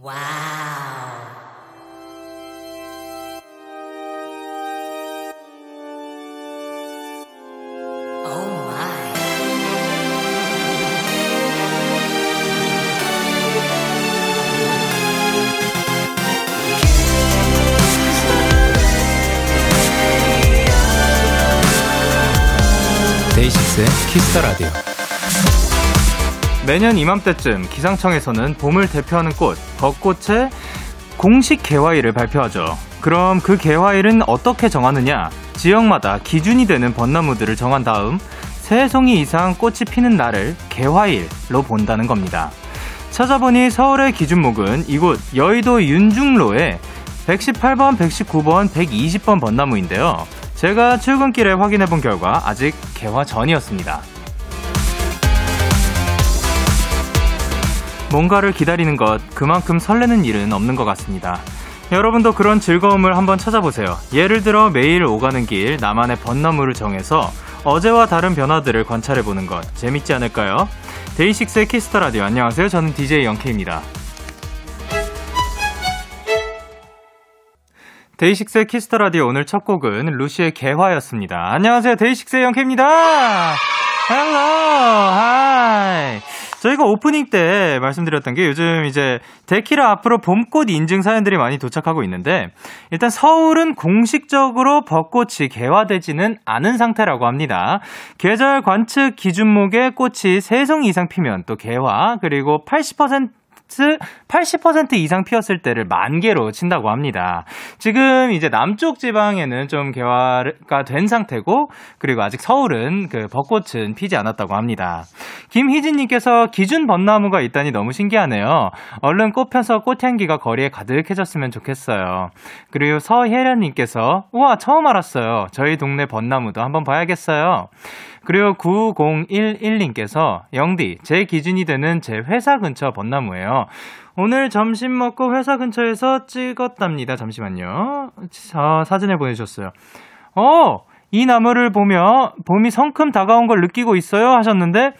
와우. 데이식스의 키스터 라디오. 매년 이맘때쯤 기상청에서는 봄을 대표하는 꽃, 벚꽃의 공식 개화일을 발표하죠. 그럼 그 개화일은 어떻게 정하느냐? 지역마다 기준이 되는 벚나무들을 정한 다음 세 송이 이상 꽃이 피는 날을 개화일로 본다는 겁니다. 찾아보니 서울의 기준목은 이곳 여의도 윤중로에 118번, 119번, 120번 벚나무인데요. 제가 출근길에 확인해 본 결과 아직 개화 전이었습니다. 뭔가를 기다리는 것, 그만큼 설레는 일은 없는 것 같습니다. 여러분도 그런 즐거움을 한번 찾아보세요. 예를 들어 매일 오가는 길 나만의 벚나무를 정해서 어제와 다른 변화들을 관찰해 보는 것 재밌지 않을까요? 데이식스의 Kiss the Radio 안녕하세요. 저는 DJ 영케이입니다. 데이식스의 Kiss the Radio 오늘 첫 곡은 루시의 개화였습니다. 안녕하세요. 데이식스의 영케이입니다. Hello, hi. 저희가 오프닝 때 말씀드렸던 게 요즘 이제 데키라 앞으로 봄꽃 인증 사연들이 많이 도착하고 있는데 일단 서울은 공식적으로 벚꽃이 개화되지는 않은 상태라고 합니다. 계절 관측 기준목의 꽃이 3송이 이상 피면 또 개화 그리고 80% 80% 이상 피었을 때를 만개로 친다고 합니다. 지금 이제 남쪽 지방에는 좀 개화가 된 상태고 그리고 아직 서울은 그 벚꽃은 피지 않았다고 합니다. 김희진님께서 기준 벚나무가 있다니 너무 신기하네요. 얼른 꽃 펴서 꽃향기가 거리에 가득해졌으면 좋겠어요. 그리고 서혜련님께서 우와 처음 알았어요. 저희 동네 벚나무도 한번 봐야겠어요. 그리고 9011님께서 영디, 제 기준이 되는 제 회사 근처 벚나무예요. 오늘 점심 먹고 회사 근처에서 찍었답니다. 잠시만요. 아, 사진을 보내주셨어요. 어, 이 나무를 보며 봄이 성큼 다가온 걸 느끼고 있어요 하셨는데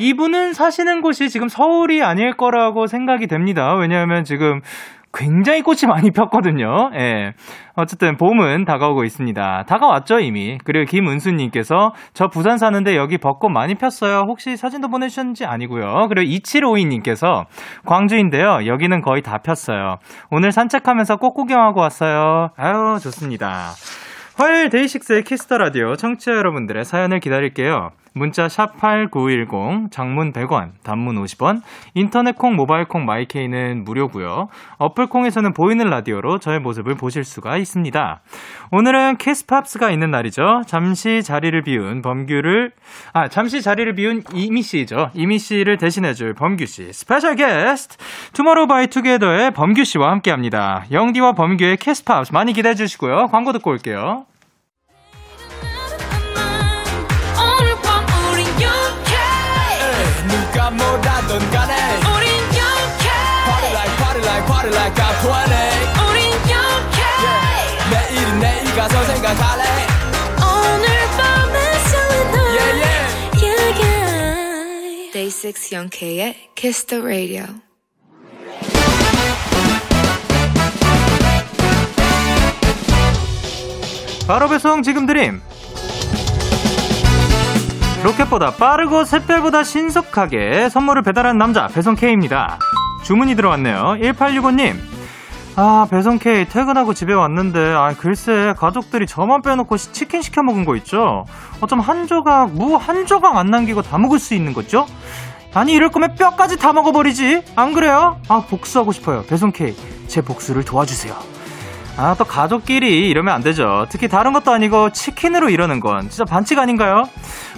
이분은 사시는 곳이 지금 서울이 아닐 거라고 생각이 됩니다. 왜냐하면 지금 굉장히 꽃이 많이 폈거든요. 예. 어쨌든 봄은 다가오고 있습니다. 다가왔죠, 이미. 그리고 김은수님께서 저 부산 사는데 여기 벚꽃 많이 폈어요. 혹시 사진도 보내주셨는지 아니고요. 그리고 2752님께서 광주인데요. 여기는 거의 다 폈어요. 오늘 산책하면서 꽃 구경하고 왔어요. 아유, 좋습니다. 화요일 데이식스의 Kiss the Radio 청취자 여러분들의 사연을 기다릴게요. 문자 샵 8910 장문 100원, 단문 50원, 인터넷 콩, 모바일 콩, 마이케이는 무료고요. 어플 콩에서는 보이는 라디오로 저의 모습을 보실 수가 있습니다. 오늘은 Kiss Pops가 있는 날이죠. 잠시 자리를 비운 범규를 아, 잠시 자리를 비운 이미 씨죠. 이미 씨를 대신해 줄 범규 씨. special guest 투모로우 바이 투게더의 범규 씨와 함께 합니다. 영디와 범규의 Kiss Pops 많이 기대해 주시고요. 광고 듣고 올게요. Party like I'm 20 우린 영케 yeah. 내일은 내일 가서 생각할래 오늘 밤에 설레는 yeah, yeah. yeah, yeah. Day 6 영케의 Kiss the Radio 바로 배송 지금 드림 로켓보다 빠르고 샛별보다 신속하게 선물을 배달한 남자 배송 K입니다. 주문이 들어왔네요. 1865님. 아, 배송 K 퇴근하고 집에 왔는데 아 글쎄 가족들이 저만 빼놓고 치킨 시켜 먹은 거 있죠. 어쩜 한 조각 무 한 조각 안 남기고 다 먹을 수 있는 거죠? 아니 이럴 거면 뼈까지 다 먹어버리지. 안 그래요? 아 복수하고 싶어요. 배송 K 제 복수를 도와주세요. 아, 또 가족끼리 이러면 안 되죠. 특히 다른 것도 아니고 치킨으로 이러는 건 진짜 반칙 아닌가요?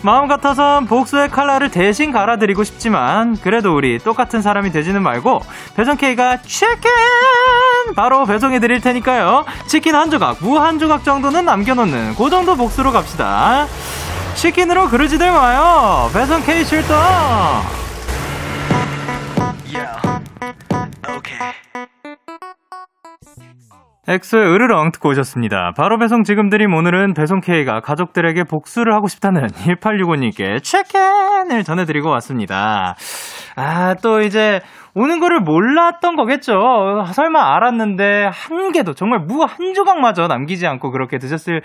마음 같아선 복수의 칼날을 대신 갈아드리고 싶지만 그래도 우리 똑같은 사람이 되지는 말고 배송 K가 치킨 바로 배송해 드릴 테니까요. 치킨 한 조각, 무 한 조각 정도는 남겨놓는 그 정도 복수로 갑시다. 치킨으로 그러지들 마요. 배송 K 출동. Yeah. Okay. 엑소의 으르렁 듣고 오셨습니다. 바로 배송 지금 드림 오늘은 배송 K가 가족들에게 복수를 하고 싶다는 1865님께 체크인을 전해드리고 왔습니다. 아, 또 이제 오는 거를 몰랐던 거겠죠. 설마 알았는데 한 개도 정말 무 한 조각마저 남기지 않고 그렇게 드셨을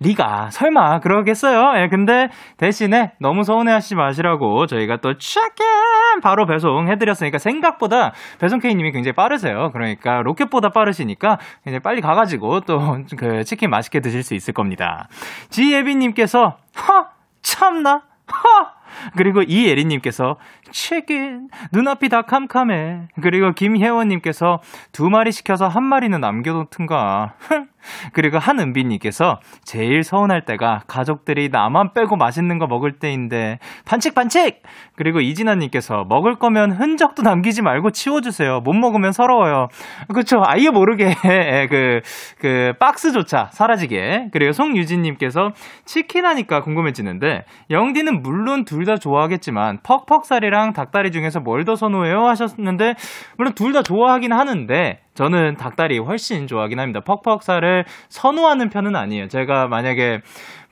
리가 설마 그러겠어요? 예, 근데 대신에 너무 서운해하시지 마시라고 저희가 또 in 바로 배송해드렸으니까 생각보다 배송 K님이 굉장히 빠르세요. 그러니까 로켓보다 빠르시니까 굉장히 빨리 가가지고 또 그 치킨 맛있게 드실 수 있을 겁니다. 지예빈님께서 하 참나 하 그리고 이예린님께서 치킨 눈앞이 다 캄캄해. 그리고 김혜원님께서 두 마리 시켜서 한 마리는 남겨놓든가. 그리고 한은비님께서 제일 서운할 때가 가족들이 나만 빼고 맛있는 거 먹을 때인데 반칙 반칙. 그리고 이진아님께서 먹을 거면 흔적도 남기지 말고 치워주세요. 못 먹으면 서러워요. 그렇죠. 아예 모르게 그그 그 박스조차 사라지게. 그리고 송유진님께서 치킨 하니까 궁금해지는데 영디는 물론 둘 다 좋아하겠지만 퍽퍽살이랑 닭다리 중에서 뭘 더 선호해요 하셨는데 물론 둘 다 좋아하긴 하는데 저는 닭다리 훨씬 좋아하긴 합니다. 퍽퍽살을 선호하는 편은 아니에요. 제가 만약에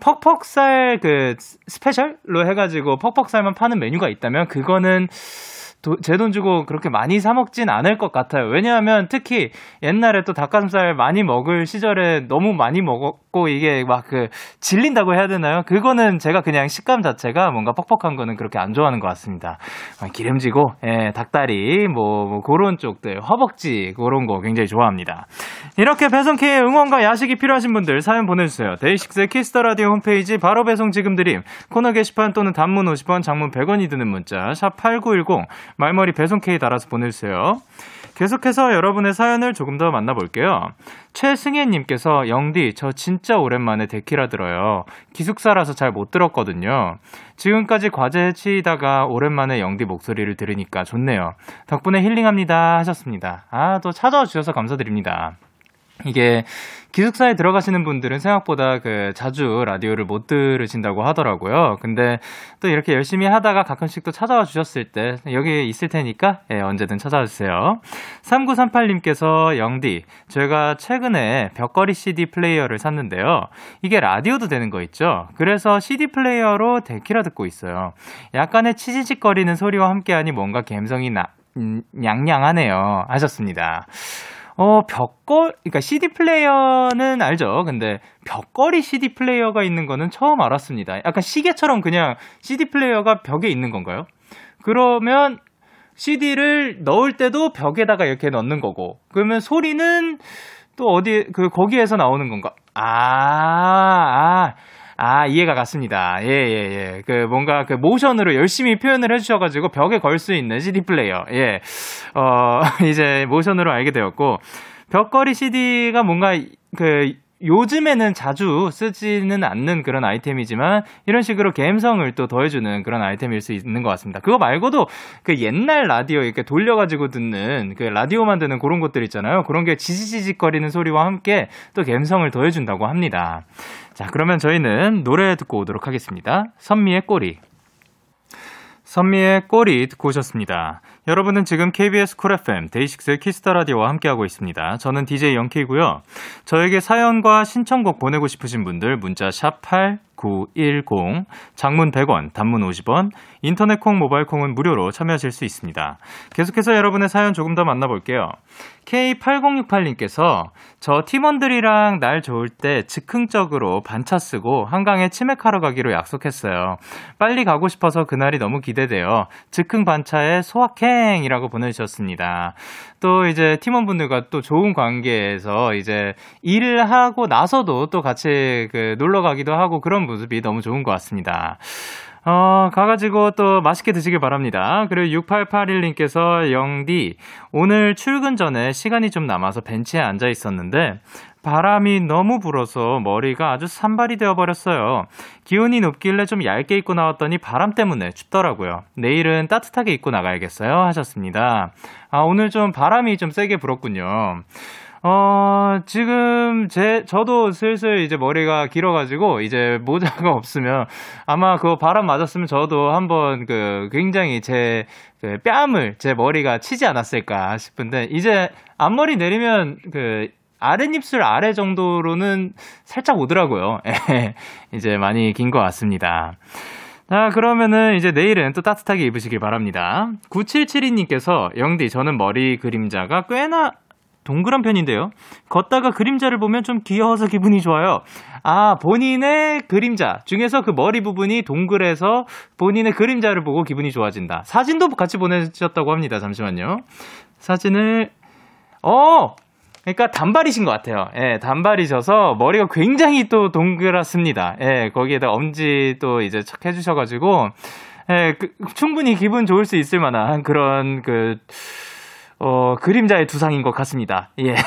퍽퍽살 그 스페셜로 해가지고 퍽퍽살만 파는 메뉴가 있다면 그거는 제 돈 주고 그렇게 많이 사 먹진 않을 것 같아요. 왜냐하면 특히 옛날에 또 닭가슴살 많이 먹을 시절에 너무 많이 먹었고 이게 막 그 질린다고 해야 되나요? 그거는 제가 그냥 식감 자체가 뭔가 퍽퍽한 거는 그렇게 안 좋아하는 것 같습니다. 기름지고 예, 닭다리 뭐, 뭐 그런 쪽들 허벅지 그런 거 굉장히 좋아합니다. 이렇게 배송 K의 응원과 야식이 필요하신 분들 사연 보내주세요. 데이식스의 Kiss the Radio 홈페이지 바로 배송 지금 드림 코너 게시판 또는 단문 50원, 장문 100원이 드는 문자 샵 #8910 말머리 배송 K 달아서 보내주세요. 계속해서 여러분의 사연을 조금 더 만나볼게요. 최승혜님께서 영디, 저 진짜 오랜만에 데키라 들어요. 기숙사라서 잘 못 들었거든요. 지금까지 과제에 치이다가 오랜만에 영디 목소리를 들으니까 좋네요. 덕분에 힐링합니다 하셨습니다. 아, 또 찾아와 주셔서 감사드립니다. 이게 기숙사에 들어가시는 분들은 생각보다 그 자주 라디오를 못 들으신다고 하더라고요. 근데 또 이렇게 열심히 하다가 가끔씩 또 찾아와 주셨을 때 여기 있을 테니까 예, 언제든 찾아와 주세요. 3938님께서 영디, 제가 최근에 벽걸이 CD 플레이어를 샀는데요. 이게 라디오도 되는 거 있죠? 그래서 CD 플레이어로 데키라 듣고 있어요. 약간의 치지직거리는 소리와 함께하니 뭔가 감성이 나, 음, 낭낭하네요. 하셨습니다. 어, 벽걸, 그러니까 CD 플레이어는 알죠. 근데 벽걸이 CD 플레이어가 있는 거는 처음 알았습니다. 약간 시계처럼 그냥 CD 플레이어가 벽에 있는 건가요? 그러면 CD를 넣을 때도 벽에다가 이렇게 넣는 거고, 그러면 소리는 또 어디, 그, 거기에서 나오는 건가? 아, 아. 아, 이해가 갔습니다. 예, 예, 예. 그, 뭔가 그 모션으로 열심히 표현을 해주셔가지고 벽에 걸 수 있는 CD 플레이어. 예. 어, 이제 모션으로 알게 되었고, 벽걸이 CD가 뭔가 그, 요즘에는 자주 쓰지는 않는 그런 아이템이지만 이런 식으로 감성을 또 더해주는 그런 아이템일 수 있는 것 같습니다. 그거 말고도 그 옛날 라디오 이렇게 돌려가지고 듣는 그 라디오 만드는 그런 것들 있잖아요. 그런 게 지지지직거리는 소리와 함께 또 감성을 더해준다고 합니다. 자, 그러면 저희는 노래 듣고 오도록 하겠습니다. 선미의 꼬리. 선미의 꼬리 듣고 오셨습니다. 여러분은 지금 KBS Cool FM 데이식스의 Kiss the Radio와 함께하고 있습니다. 저는 DJ 영케이고요. 저에게 사연과 신청곡 보내고 싶으신 분들 문자 샵 8910 장문 100원, 단문 50원, 인터넷 콩, 모바일 콩은 무료로 참여하실 수 있습니다. 계속해서 여러분의 사연 조금 더 만나볼게요. K8068님께서 저 팀원들이랑 날 좋을 때 즉흥적으로 반차 쓰고 한강에 치맥하러 가기로 약속했어요. 빨리 가고 싶어서 그날이 너무 기대돼요. 즉흥 반차에 소확행이라고 보내주셨습니다. 또 이제 팀원분들과 또 좋은 관계에서 이제 일을 하고 나서도 또 같이 그 놀러 가기도 하고 그런 모습이 너무 좋은 것 같습니다. 어, 가가지고 또 맛있게 드시길 바랍니다. 그리고 6881님께서 영디, 오늘 출근 전에 시간이 좀 남아서 벤치에 앉아 있었는데, 바람이 너무 불어서 머리가 아주 산발이 되어버렸어요. 기온이 높길래 좀 얇게 입고 나왔더니 바람 때문에 춥더라고요. 내일은 따뜻하게 입고 나가야겠어요. 하셨습니다. 아, 오늘 좀 바람이 좀 세게 불었군요. 어, 지금 제, 저도 슬슬 이제 머리가 길어가지고 이제 모자가 없으면 아마 그거 바람 맞았으면 저도 한번 그 굉장히 제 그 뺨을 제 머리가 치지 않았을까 싶은데 이제 앞머리 내리면 그 아랫입술 아래 정도로는 살짝 오더라고요. 예, 이제 많이 긴 것 같습니다. 자, 그러면은 이제 내일은 또 따뜻하게 입으시길 바랍니다. 9772님께서 영디, 저는 머리 그림자가 꽤나 동그란 편인데요. 걷다가 그림자를 보면 좀 귀여워서 기분이 좋아요. 아, 본인의 그림자 중에서 그 머리 부분이 동그래서 본인의 그림자를 보고 기분이 좋아진다. 사진도 같이 보내주셨다고 합니다. 잠시만요. 사진을, 어! 그러니까 단발이신 것 같아요. 예, 단발이셔서 머리가 굉장히 또 동그랗습니다. 예, 거기에다 엄지 또 이제 착 해주셔가지고, 예, 그, 충분히 기분 좋을 수 있을 만한 그런 그, 어, 그림자의 두상인 것 같습니다. 예.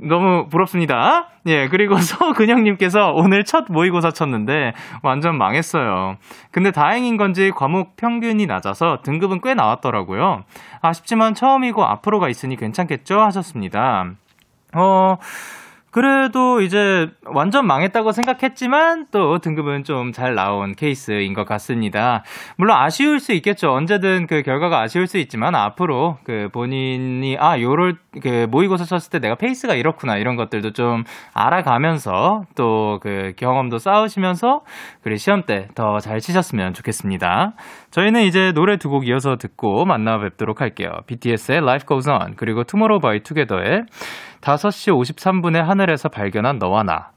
너무 부럽습니다. 예, 그리고 서근영님께서 오늘 첫 모의고사 쳤는데 완전 망했어요. 근데 다행인 건지 과목 평균이 낮아서 등급은 꽤 나왔더라고요. 아쉽지만 처음이고 앞으로가 있으니 괜찮겠죠? 하셨습니다. 어, 그래도 이제 완전 망했다고 생각했지만 또 등급은 좀 잘 나온 케이스인 것 같습니다. 물론 아쉬울 수 있겠죠. 언제든 그 결과가 아쉬울 수 있지만 앞으로 그 본인이 아 요럴 그 모의고사 쳤을 때 내가 페이스가 이렇구나 이런 것들도 좀 알아가면서 또 그 경험도 쌓으시면서 그리고 시험 때 더 잘 치셨으면 좋겠습니다. 저희는 이제 노래 두 곡 이어서 듣고 만나 뵙도록 할게요. BTS의 Life Goes On 그리고 Tomorrow by Together의 5시 53분에 하늘에서 발견한 너와 나.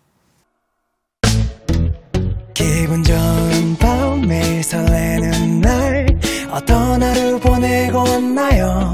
기분 좋은 밤 매일 설레는 날 어떤 하루 보내고 왔나요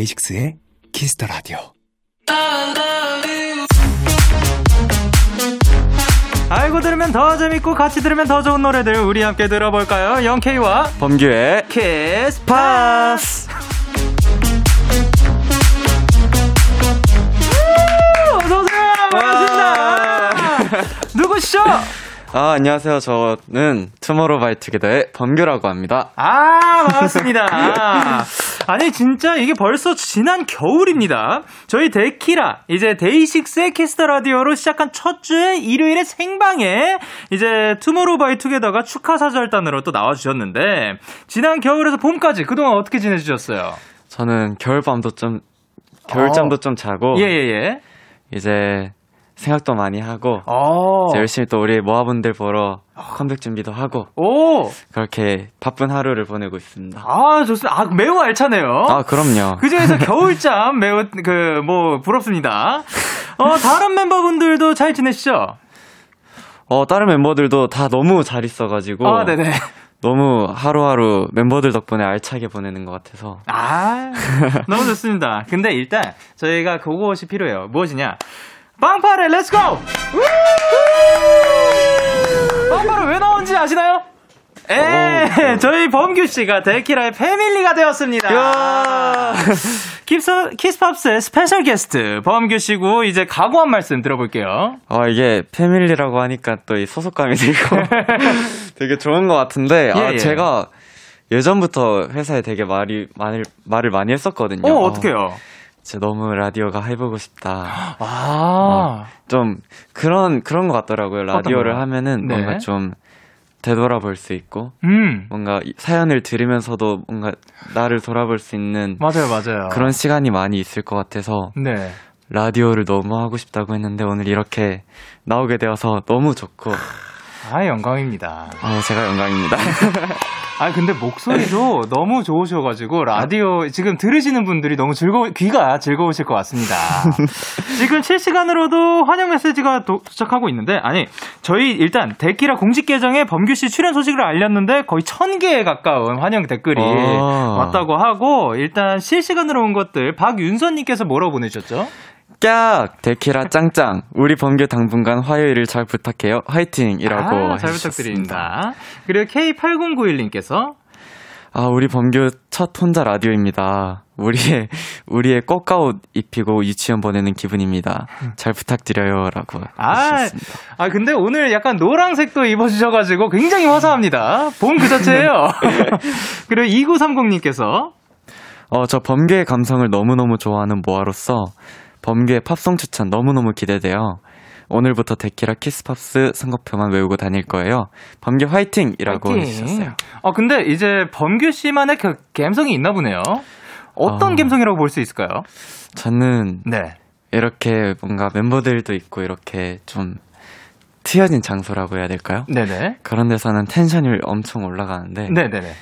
데이식스의 Kiss the Radio. 알고 들으면 더 재밌고 같이 들으면 더 좋은 노래들 우리 함께 들어볼까요? 영케이와 범규의 Kiss Pops. 어서 오세요. 반갑습니다. 누구시죠? 아, 안녕하세요. 저는 투모로우 바이 투게더의 범규라고 합니다. 아, 반갑습니다. 아니, 진짜 이게 벌써 지난 겨울입니다. 저희 데키라, 이제 데이식스의 Kiss the Radio로 시작한 첫 주에 일요일에 생방에 이제 투모로우 바이 투게더가 축하 사절단으로 또 나와주셨는데, 지난 겨울에서 봄까지 그동안 어떻게 지내주셨어요? 저는 겨울밤도 좀, 겨울잠도 좀 자고, 예, 예, 예. 이제 생각도 많이 하고, 어. 이제 열심히 또 우리 모아분들 보러 컴백 준비도 하고, 오! 그렇게 바쁜 하루를 보내고 있습니다. 아, 좋습니다. 아, 매우 알차네요. 아, 그럼요. 그 중에서 겨울잠 매우 그 뭐 부럽습니다. 어 다른 멤버분들도 잘 지내시죠? 어, 다른 멤버들도 다 너무 잘 있어가지고, 아 네네. 너무 하루하루 멤버들 덕분에 알차게 보내는 것 같아서, 아 너무 좋습니다. 근데 일단 저희가 그것이 필요해요. 무엇이냐? 빵파레 Let's go! 빵파레 왜 나온지 아시나요? 에, 저희 범규 씨가 데키라의 패밀리가 되었습니다. 킵스, 키스팝스의 스페셜 게스트 범규 씨고 이제 각오 한 말씀 들어볼게요. 어, 이게 패밀리라고 하니까 또 이 소속감이 들고 되게 좋은 것 같은데, 예, 아, 예. 제가 예전부터 회사에 되게 말이, 말을, 말을 많이 했었거든요. 어, 어떡해요? 진짜 너무 라디오가 해보고 싶다. 아, 좀 그런, 그런 것 같더라고요. 라디오를? 하면은 네. 뭔가 좀 되돌아볼 수 있고, 음, 뭔가 이 사연을 들으면서도 뭔가 나를 돌아볼 수 있는 맞아요, 맞아요. 그런 시간이 많이 있을 것 같아서 네. 라디오를 너무 하고 싶다고 했는데 오늘 이렇게 나오게 되어서 너무 좋고, 아, 영광입니다. 아, 제가 영광입니다. 아, 근데 목소리도 너무 좋으셔가지고, 라디오, 지금 들으시는 분들이 너무 즐거워, 귀가 즐거우실 것 같습니다. 지금 실시간으로도 환영 메시지가 도, 착하고 있는데, 아니, 저희 일단 데키라 공식 계정에 범규 씨 출연 소식을 알렸는데, 거의 천 개에 가까운 환영 댓글이 아. 왔다고 하고, 일단 실시간으로 온 것들, 박윤선님께서 뭐라고 보내주셨죠? 깍! 데키라 짱짱! 우리 범규 당분간 화요일을 잘 부탁해요. 화이팅 이라고. 아, 잘. 부탁드립니다. 그리고 K8091님께서, 아, 우리 범규 첫 혼자 라디오입니다. 우리의 우리의 꽃가옷 입히고 유치원 보내는 기분입니다. 잘 부탁드려요 라고 아, 해주셨습니다. 아, 근데 오늘 약간 노란색도 입어주셔가지고 굉장히 화사합니다. 봄 그 자체예요. 그리고 2930님께서 어, 저 범규의 감성을 너무너무 좋아하는 모아로서 범규의 팝송 추천 너무너무 기대돼요. 오늘부터 데키라 키스팝스 선곡표만 외우고 다닐 거예요. 범규 화이팅이라고 해주셨어요. 어, 근데 이제 범규 씨만의 그 감성이 있나 보네요. 어떤 아. 감성이라고 볼 수 있을까요? 저는 네. 이렇게 뭔가 멤버들도 있고 이렇게 좀 트여진 장소라고 해야 될까요? 네네. 그런 데서는 텐션이 엄청 올라가는데 네네네.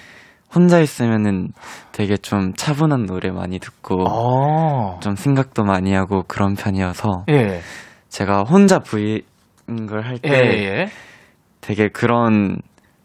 혼자 있으면은 되게 좀 차분한 노래 많이 듣고 어. 좀 생각도 많이 하고 그런 편이어서 예. 제가 혼자 부인 걸할 예, 때 예. 되게 그런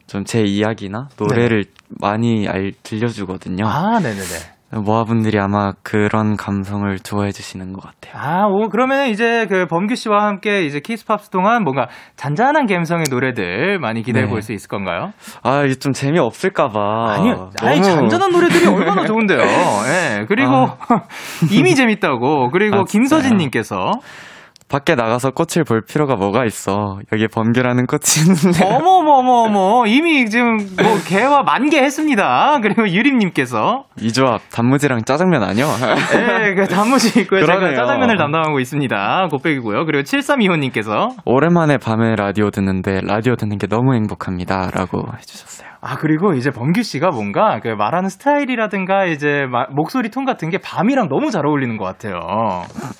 좀 제 이야기나 노래를 많이 알, 들려주거든요. 아, 네네네. 모아분들이 아마 그런 감성을 좋아해 주시는 것 같아요. 아, 오, 그러면 이제 그 범규 씨와 함께 이제 키스팝스 동안 뭔가 잔잔한 감성의 노래들 많이 기대해 네. 볼수 있을 건가요? 아, 이게 좀 재미없을까봐. 아니요. 아니, 잔잔한 노래들이 얼마나 좋은데요. 예. 그리고 이미 재밌다고. 그리고 아, 김서진 님께서 밖에 나가서 꽃을 볼 필요가 뭐가 있어. 여기 범규라는 꽃이 있는데. 어머 머머머 이미 지금 뭐 개와 만개 했습니다. 그리고 유림 님께서 이 조합, 단무지랑 짜장면 아니요? 예, 그 단무지 있고요. 제가 그러네요. 짜장면을 담당하고 있습니다. 곱빼기고요. 그리고 7325 님께서 오랜만에 밤에 라디오 듣는데 라디오 듣는 게 너무 행복합니다. 라고 해주셨어요. 아, 그리고 이제 범규 씨가 뭔가 그 말하는 스타일이라든가 이제 마- 목소리 톤 같은 게 밤이랑 너무 잘 어울리는 것 같아요.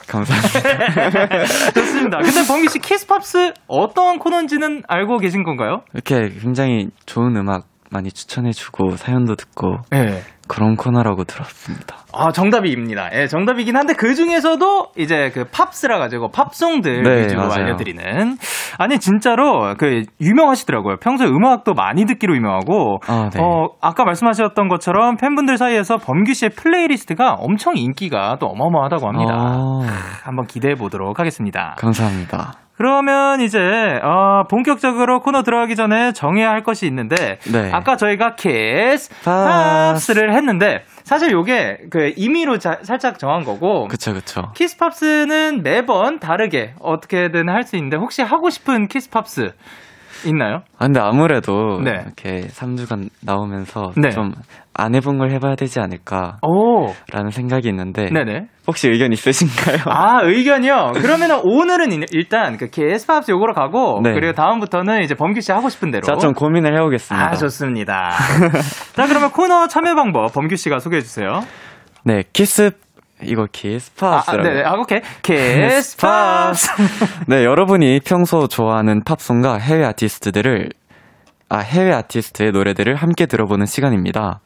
감사합니다. 좋습니다. 근데 범규 씨 키스팝스 어떤 코너인지는 알고 계신 건가요? 이렇게 굉장히 좋은 음악 많이 추천해주고 사연도 듣고 네. 그런 코너라고 들었습니다. 아, 정답입니다. 예, 정답이긴 한데 그 중에서도 이제 그 팝스라 가지고 팝송들 네, 위주로 맞아요. 알려드리는. 아니, 진짜로 그 유명하시더라고요. 평소에 음악도 많이 듣기로 유명하고. 아, 네. 어, 아까 말씀하셨던 것처럼 팬분들 사이에서 범규 씨의 플레이리스트가 엄청 인기가 또 어마어마하다고 합니다. 아, 한번 기대해 보도록 하겠습니다. 감사합니다. 그러면 이제 어, 본격적으로 코너 들어가기 전에 정해야 할 것이 있는데 네. 아까 저희가 키스 팝스. 팝스를 했는데 사실 요게 그 임의로 자- 살짝 정한 거고 그쵸, 그쵸. 키스 팝스는 매번 다르게 어떻게든 할 수 있는데 혹시 하고 싶은 키스 팝스 있나요? 아, 근데 아무래도 네. 이렇게 3주간 나오면서 네. 좀 안 해본 걸 해봐야 되지 않을까라는 오, 생각이 있는데 네네. 혹시 의견 있으신가요? 아, 의견이요? 그러면은 오늘은 일- 일단 그 키스 팝스 요거로 가고 네. 그리고 다음부터는 이제 범규 씨 하고 싶은 대로 자, 좀 고민을 해보겠습니다. 아, 좋습니다. 자, 그러면 코너 참여 방법 범규 씨가 소개해 주세요. 네, 키스 이거 키스 아, 팝스라고. 네, 아, 오케이. 키스 팝스. 네, 여러분이 평소 좋아하는 팝송과 해외 아티스트들을 아, 해외 아티스트의 노래들을 함께 들어보는 시간입니다.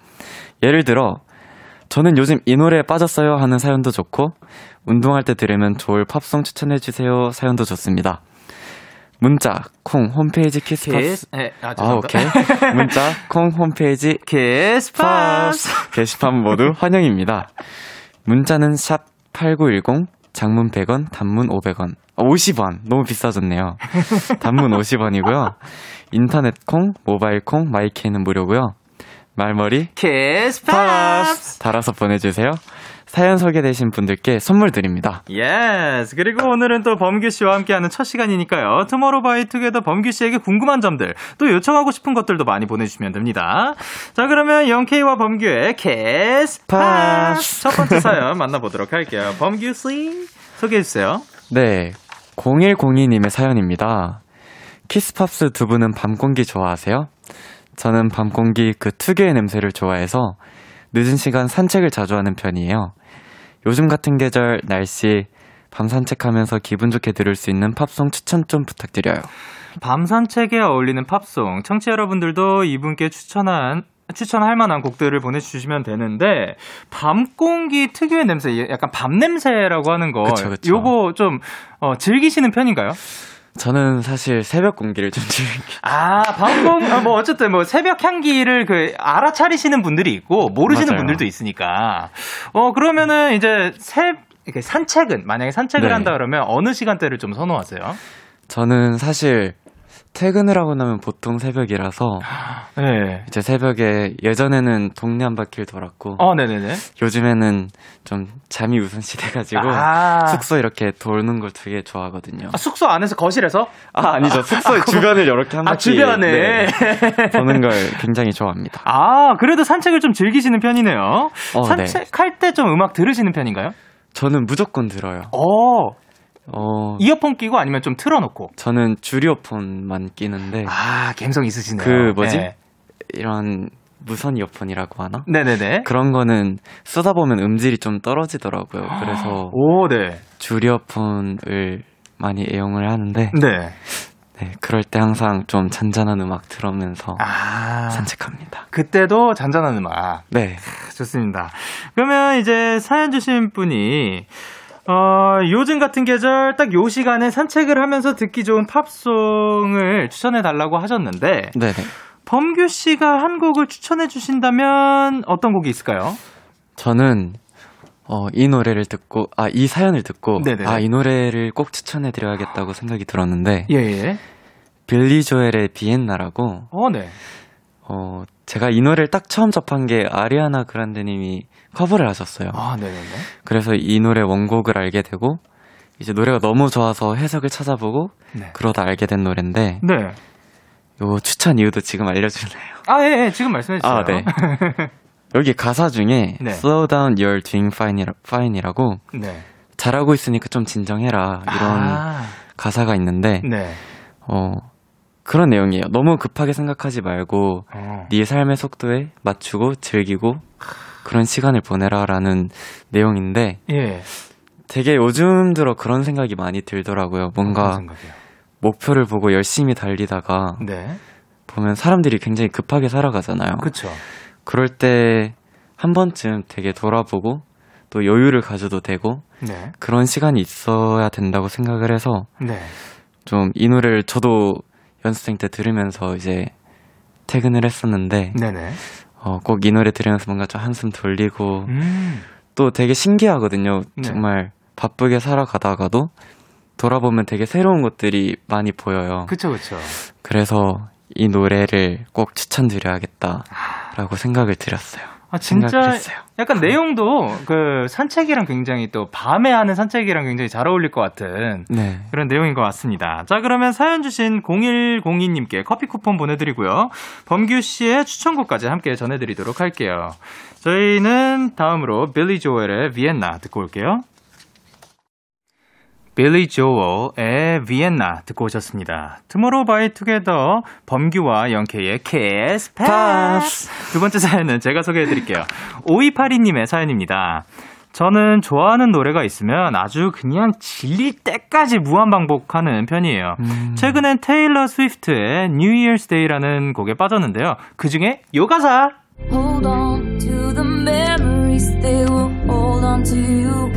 예를 들어 저는 요즘 이 노래에 빠졌어요 하는 사연도 좋고 운동할 때 들으면 좋을 팝송 추천해 주세요 사연도 좋습니다. 문자 콩 홈페이지 키스 팝스 키스. 네, 아, 아. 오케이. 문자 콩 홈페이지 키스 팝스. 팝스 게시판 모두 환영입니다. 문자는 샵 8910, 장문 100원, 단문 500원. 아, 50원. 너무 비싸졌네요. 단문 50원이고요. 인터넷 콩, 모바일 콩, 마이케이는 무료고요. 말머리 키스 팝스. 달아서 보내주세요. 사연 소개되신 분들께 선물 드립니다. Yes. 그리고 오늘은 또 범규 씨와 함께하는 첫 시간이니까요. 투모로우바이투게더 범규 씨에게 궁금한 점들, 또 요청하고 싶은 것들도 많이 보내주시면 됩니다. 자, 그러면 영케이와 범규의 키스 팝스. 첫 번째 사연 만나보도록 할게요. 범규 씨 소개해 주세요. 네. 0102님의 사연입니다. 키스팝스 두 분은 밤 공기 좋아하세요? 저는 밤 공기 그 특유의 냄새를 좋아해서 늦은 시간 산책을 자주 하는 편이에요. 요즘 같은 계절 날씨 밤 산책하면서 기분 좋게 들을 수 있는 팝송 추천 좀 부탁드려요. 밤 산책에 어울리는 팝송 청취 자 여러분들도 이분께 추천한 추천할 만한 곡들을 보내주시면 되는데 밤 공기 특유의 냄새 약간 밤 냄새라고 하는 거 그쵸, 그쵸. 요거 좀 어, 즐기시는 편인가요? 저는 사실 새벽 공기를 좀 즐기. 아 밤공 아, 뭐 어쨌든 뭐 새벽 향기를 그 알아차리시는 분들이 있고 모르시는 맞아요. 분들도 있으니까 어 그러면은 이제 새 이렇게 산책은 만약에 산책을 네. 한다 그러면 어느 시간대를 좀 선호하세요? 저는 사실 퇴근을 하고 나면 보통 새벽이라서 네. 이제 새벽에 예전에는 동네 한 바퀴를 돌았고 어, 네네네. 요즘에는 좀 잠이 우선시 돼 가지고 아. 숙소 이렇게 도는 걸 되게 좋아하거든요. 아, 숙소 안에서 거실에서? 아 아니죠 숙소 주변을 이렇게 한 아, 바퀴 주변에. 네, 도는 걸 굉장히 좋아합니다. 아, 그래도 산책을 좀 즐기시는 편이네요. 어, 산책할 때좀 음악 들으시는 편인가요? 저는 무조건 들어요. 어, 어 이어폰 끼고 아니면 좀 틀어놓고. 저는 줄이어폰만 끼는데 아, 감성 있으시네요. 그 뭐지? 네. 이런 무선 이어폰이라고 하나? 네네네. 그런 거는 쓰다 보면 음질이 좀 떨어지더라고요. 그래서 오, 네. 줄이어폰을 많이 애용을 하는데 네. 네, 그럴 때 항상 좀 잔잔한 음악 들으면서 아, 산책합니다. 그때도 잔잔한 음악. 네. 좋습니다. 그러면 이제 사연 주신 분이 어, 요즘 같은 계절 딱 요 시간에 산책을 하면서 듣기 좋은 팝송을 추천해 달라고 하셨는데 네네. 범규 씨가 한 곡을 추천해 주신다면 어떤 곡이 있을까요? 저는 어, 이 노래를 듣고 아 이 사연을 듣고 네네네. 아이 노래를 꼭 추천해 드려야겠다고 생각이 들었는데 예, 예. 빌리 조엘의 비엔나라고 어, 네. 어 제가 이 노래를 딱 처음 접한 게 아리아나 그란데님이 커버를 하셨어요. 아, 네네네. 그래서 이 노래 원곡을 알게 되고 이제 노래가 너무 좋아서 해석을 찾아보고 네. 그러다 알게 된 노래인데 네. 요 추천 이유도 지금 알려주나요? 아, 예, 예. 지금 말씀해 주세요. 아, 네. 여기 가사 중에 네. Slow down, you're doing fine이라, fine이라고 네. 잘하고 있으니까 좀 진정해라 이런 아, 가사가 있는데 네. 어 그런 내용이에요. 너무 급하게 생각하지 말고 어. 네 삶의 속도에 맞추고 즐기고 그런 시간을 보내라라는 내용인데 예. 되게 요즘 들어 그런 생각이 많이 들더라고요. 뭔가? 목표를 보고 열심히 달리다가 네. 보면 사람들이 굉장히 급하게 살아가잖아요. 그쵸. 그럴 때 한 번쯤 되게 돌아보고 또 여유를 가져도 되고 네. 그런 시간이 있어야 된다고 생각을 해서 네. 좀이 노래를 저도 연습생 때 들으면서 이제 퇴근을 했었는데 네네. 어, 꼭 이 노래 들으면서 뭔가 좀 한숨 돌리고 음. 또 되게 신기하거든요. 네. 정말 바쁘게 살아가다가도 돌아보면 되게 새로운 것들이 많이 보여요. 그쵸, 그쵸. 그래서 이 노래를 꼭 추천드려야겠다라고 생각을 드렸어요. 아, 진짜 했어요. 약간 내용도 그 산책이랑 굉장히 또 밤에 하는 산책이랑 굉장히 잘 어울릴 것 같은 네. 그런 내용인 것 같습니다. 자, 그러면 사연 주신 0102님께 커피 쿠폰 보내드리고요. 범규 씨의 추천곡까지 함께 전해드리도록 할게요. 저희는 다음으로 빌리 조엘의 비엔나 듣고 올게요. 빌리 조엘의 비엔나 듣고 오셨습니다. 투모로우 바이 투게더 범규와 영케이의 키스 팝스 두 번째 사연은 제가 소개해드릴게요. 5282님의 사연입니다. 저는 좋아하는 노래가 있으면 아주 그냥 질릴 때까지 무한 반복하는 편이에요. 최근엔 테일러 스위프트의 New Year's Day라는 곡에 빠졌는데요. 그 중에 요 가사! Hold on to the memories, they will hold on to you.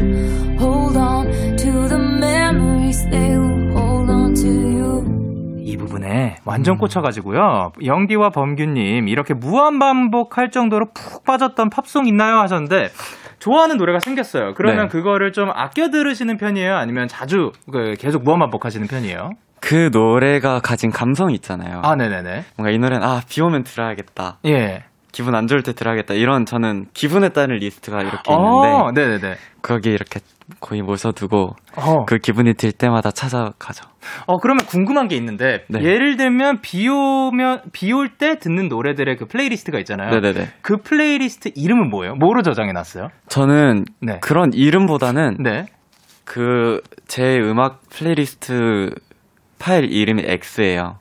Hold on to the memories, they will hold on to you. 이 부분에 완전 꽂혀가지고요. 영디와 범규님 이렇게 무한 반복할 정도로 푹 빠졌던 팝송 있나요? 하셨는데 좋아하는 노래가 생겼어요. 그러면 네. 그거를 좀 아껴 들으시는 편이에요? 아니면 자주 그 계속 무한 반복하시는 편이에요? 그 노래가 가진 감성이 있잖아요. 아, 네네네. 뭔가 이 노래는 아, 비 오면 들어야겠다. 예. 기분 안 좋을 때 들어야겠다. 이런 저는 기분에 따른 리스트가 이렇게 어, 있는데 네네네. 거기 이렇게 거의 모셔두고 어. 그 기분이 들 때마다 찾아가죠. 어, 그러면 궁금한 게 있는데, 네. 예를 들면, 비 오면, 비 올 때 듣는 노래들의 그 플레이리스트가 있잖아요. 네네네. 그 플레이리스트 이름은 뭐예요? 뭐로 저장해 놨어요? 저는 네. 그런 이름보다는 네. 그 제 음악 플레이리스트 파일 이름이 X예요.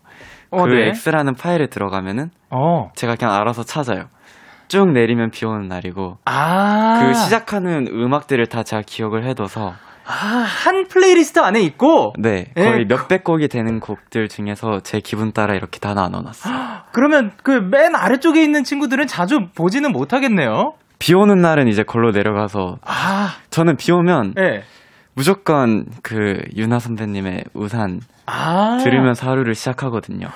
어, 그 네. X라는 파일에 들어가면은 어. 제가 그냥 알아서 찾아요. 쭉 내리면 비 오는 날이고 아. 그 시작하는 음악들을 다 제가 기억을 해둬서 아, 한 플레이리스트 안에 있고, 네 예, 거의 몇백 곡이 되는 곡들 중에서 제 기분 따라 이렇게 다 나눠놨어요. 그러면 그 맨 아래쪽에 있는 친구들은 자주 보지는 못하겠네요? 비 오는 날은 이제 글로 내려가서 아, 저는 비 오면 예. 무조건 그 윤하 선배님의 우산 아. 들으면서 하루를 시작하거든요.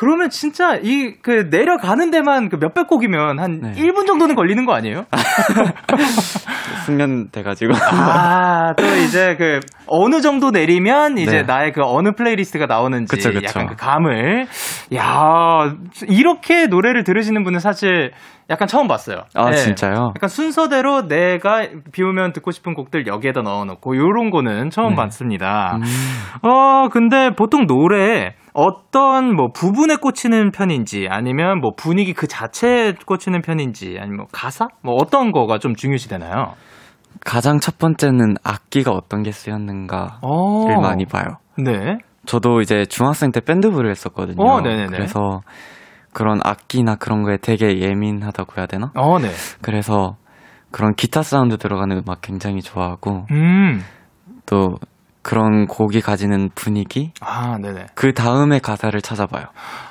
그러면 진짜 이 그 내려가는 데만 그 몇백 곡이면 한 네. 1분 정도는 걸리는 거 아니에요? 숙련돼가지고. 아, 또 이제 그 어느 정도 내리면 이제 네. 나의 그 어느 플레이리스트가 나오는지 그쵸, 그쵸. 약간 그 감을 야, 이렇게 노래를 들으시는 분은 사실 약간 처음 봤어요. 아, 네. 진짜요? 약간 순서대로 내가 비우면 듣고 싶은 곡들 여기에다 넣어놓고 요런 거는 처음 네. 봤습니다. 음. 어, 근데 보통 노래에 어떤 뭐 부분에 꽂히는 편인지 아니면 뭐 분위기 그 자체에 꽂히는 편인지 아니면 뭐 가사? 뭐 어떤 거가 좀 중요시 되나요? 가장 첫 번째는 악기가 어떤 게 쓰였는가를 어. 많이 봐요. 네. 저도 이제 중학생 때 밴드부를 했었거든요. 어, 네네네. 그래서 그런 악기나 그런 거에 되게 예민하다고 해야 되나? 어, 네. 그래서 그런 기타 사운드 들어가는 음악 굉장히 좋아하고 음. 또 그런 곡이 가지는 분위기 아, 네네. 그 다음에 가사를 찾아봐요.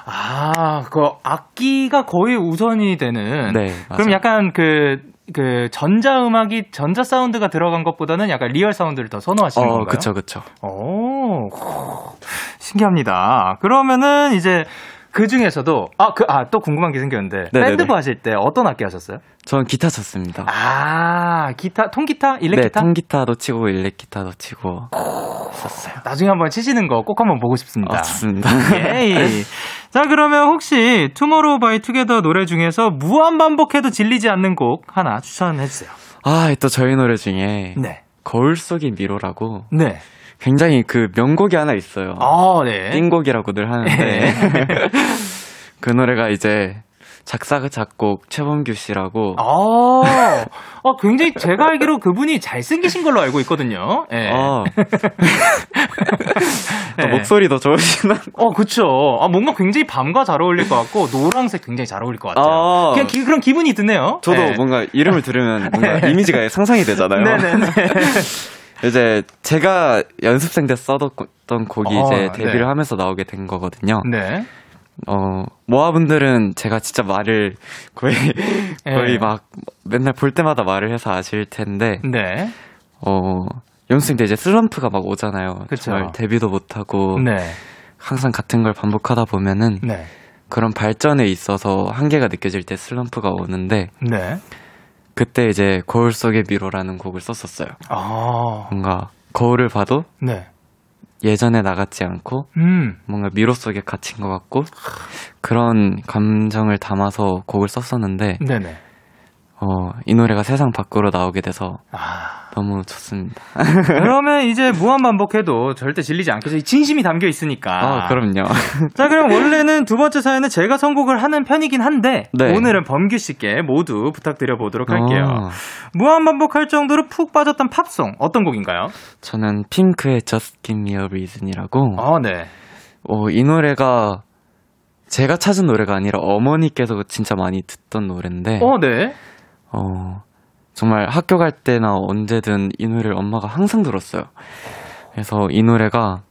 아, 그 악기가 거의 우선이 되는. 네, 그럼 맞아요. 약간 그, 그 전자 음악이 전자 사운드가 들어간 것보다는 약간 real 사운드를 더 선호하시는 어, 건가요? 그쵸, 그쵸. 오, 신기합니다. 그러면은 이제 그 중에서도 아, 그, 아, 또 궁금한 게 생겼는데 네네네. 밴드부 하실 때 어떤 악기 하셨어요? 전 기타 쳤습니다. 아, 기타, 통기타, 일렉 네, 기타? 통기타도 치고 일렉 기타도 치고 했어요. 나중에 한번 치시는 거 꼭 한번 보고 싶습니다. 아, 좋습니다. 예이. 자, 그러면 혹시 투모로우 바이 투게더 노래 중에서 무한 반복해도 질리지 않는 곡 하나 추천해 주세요. 아, 또 저희 노래 중에 네. 거울 속의 미로라고 네. 굉장히 그 명곡이 하나 있어요. 아, 네. 띵곡이라고들 하는데 그 노래가 이제 작사 작곡 최범규 씨라고 아, 아, 굉장히 제가 알기로 그분이 잘생기신 걸로 알고 있거든요. 예. 어. 또 네. 목소리도 좋으시나? 어, 그쵸. 아, 뭔가 굉장히 밤과 잘 어울릴 것 같고, 노랑색 굉장히 잘 어울릴 것 같아요. 아. 그냥 기- 그런 기분이 드네요. 저도 네. 뭔가 이름을 들으면 뭔가 이미지가 상상이 되잖아요. 네네네. 이제 제가 연습생 때 써뒀던 곡이 어, 이제 데뷔를 네. 하면서 나오게 된 거거든요. 네. 어, 모아분들은 제가 진짜 말을 거의, 거의 네. 막 맨날 볼 때마다 말을 해서 아실 텐데, 네. 어, 연습생 때 이제 슬럼프가 막 오잖아요. 그쵸. 정말 데뷔도 못하고, 네. 항상 같은 걸 반복하다 보면은 네. 그런 발전에 있어서 한계가 느껴질 때 슬럼프가 오는데, 네. 그때 이제 거울 속의 미로라는 곡을 썼었어요. 아. 뭔가 거울을 봐도 네. 예전에 나같지 않고 음. 뭔가 미로 속에 갇힌 것 같고 그런 감정을 담아서 곡을 썼었는데 네네. 어, 이 노래가 세상 밖으로 나오게 돼서 아. 너무 좋습니다. 그러면 이제 무한 반복해도 절대 질리지 않겠죠. 진심이 담겨 있으니까. 아, 그럼요. 자, 그럼 원래는 두 번째 사연은 제가 선곡을 하는 편이긴 한데 네. 오늘은 범규 씨께 모두 부탁드려 보도록 할게요. 어, 무한 반복할 정도로 푹 빠졌던 팝송 어떤 곡인가요? 저는 핑크의 Just Give Me a Reason이라고 아, 네. 어, 이 노래가 제가 찾은 노래가 아니라 어머니께서 진짜 많이 듣던 노래인데 어, 네. 어, 정말 학교 갈 때나 언제든 이 노래를 엄마가 항상 들었어요. 그래서 이 노래가,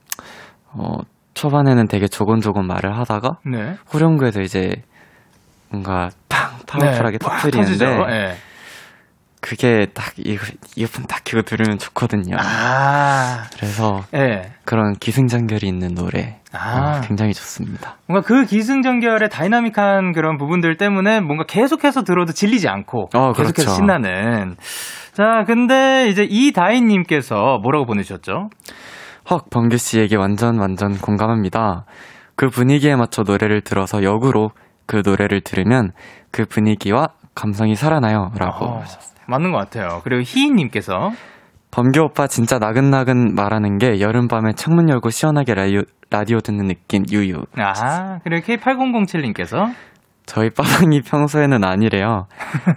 어, 초반에는 되게 조곤조곤 말을 하다가, 네. 후렴구에서 이제 뭔가 팡! 파워풀하게 네. 네. 그게 딱, 이어폰 딱 끼고 들으면 좋거든요. 아, 그래서 네. 그런 기승전결이 있는 노래, 아. 어, 굉장히 좋습니다. 뭔가 그 기승전결의 다이나믹한 그런 부분들 때문에 뭔가 계속해서 들어도 질리지 않고 어, 계속해서 그렇죠. 신나는. 자, 근데 이제 이다인님께서 뭐라고 보내주셨죠? 헉, 범규 씨에게 완전 완전 공감합니다. 그 분위기에 맞춰 노래를 들어서 역으로 그 노래를 들으면 그 분위기와 감성이 살아나요. 라고 어, 하셨어요. 맞는 것 같아요. 그리고 희인님께서 범규 오빠 진짜 나긋나긋 말하는 게 여름밤에 창문 열고 시원하게 라디오, 라디오 듣는 느낌 유유. 아, 그리고 K8007님께서 저희 빠방이 평소에는 아니래요.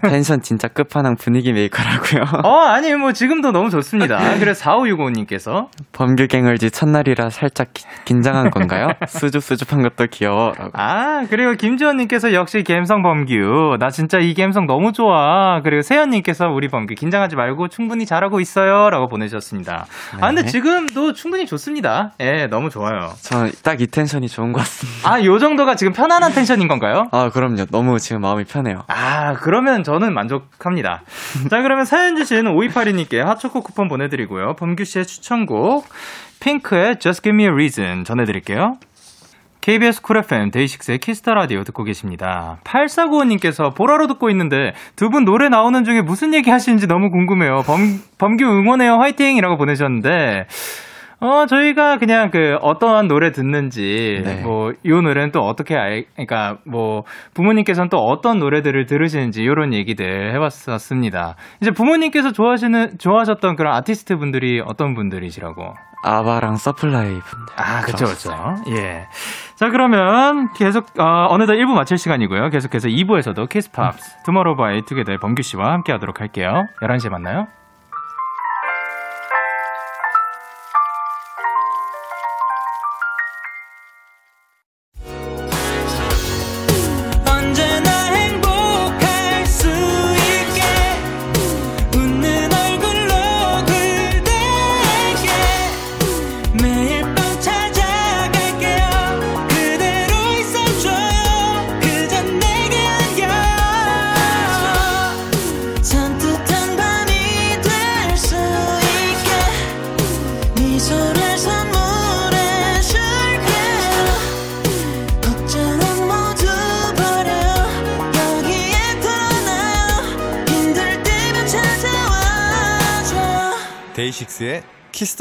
텐션 진짜 끝판왕 분위기 메이커라고요. 어, 아니, 뭐, 지금도 너무 좋습니다. 그래서 4565님께서 범규 갱얼지 첫날이라 살짝 기- 긴장한 건가요? 수줍수줍한 것도 귀여워. 라고. 아, 그리고 김지원 님께서 역시 갬성 범규. 나 진짜 이 갬성 너무 좋아. 그리고 세연 님께서 우리 범규 긴장하지 말고 충분히 잘하고 있어요. 라고 보내주셨습니다. 아, 근데 네. 지금도 충분히 좋습니다. 예, 너무 좋아요. 저 딱 이 텐션이 좋은 것 같습니다. 아, 요 정도가 지금 편안한 텐션인 건가요? 아, 그 럼요. 너무 지금 마음이 편해요. 아, 그러면 저는 만족합니다. 자, 그러면 사연 주신 5282님께 핫초코 쿠폰 보내드리고요. 범규 씨의 추천곡, 핑크의 Just Give Me a Reason 전해드릴게요. KBS 쿨 FM 데이식스의 키스터 라디오 듣고 계십니다. 8495님께서 보라로 듣고 있는데 두 분 노래 나오는 중에 무슨 얘기 하시는지 너무 궁금해요. 범, 범규 응원해요 화이팅이라고 보내셨는데 어, 저희가 그냥 그 어떠한 노래 듣는지, 네. 뭐, 이 노래는 또 어떻게 알, 그러니까 뭐, 부모님께서는 또 어떤 노래들을 들으시는지, 이런 얘기들 해봤었습니다. 이제 부모님께서 좋아하시는, 좋아하셨던 그런 아티스트 분들이 어떤 분들이시라고? 아바랑 서플라이 분들. 아, 그쵸, 그쵸. 예. 자, 그러면 계속, 어, 어느덧 1부 마칠 시간이고요. 계속해서 2부에서도 키스팝스, 투모로우 바이 투게더의 범규 씨와 함께 하도록 할게요. 11시에 만나요.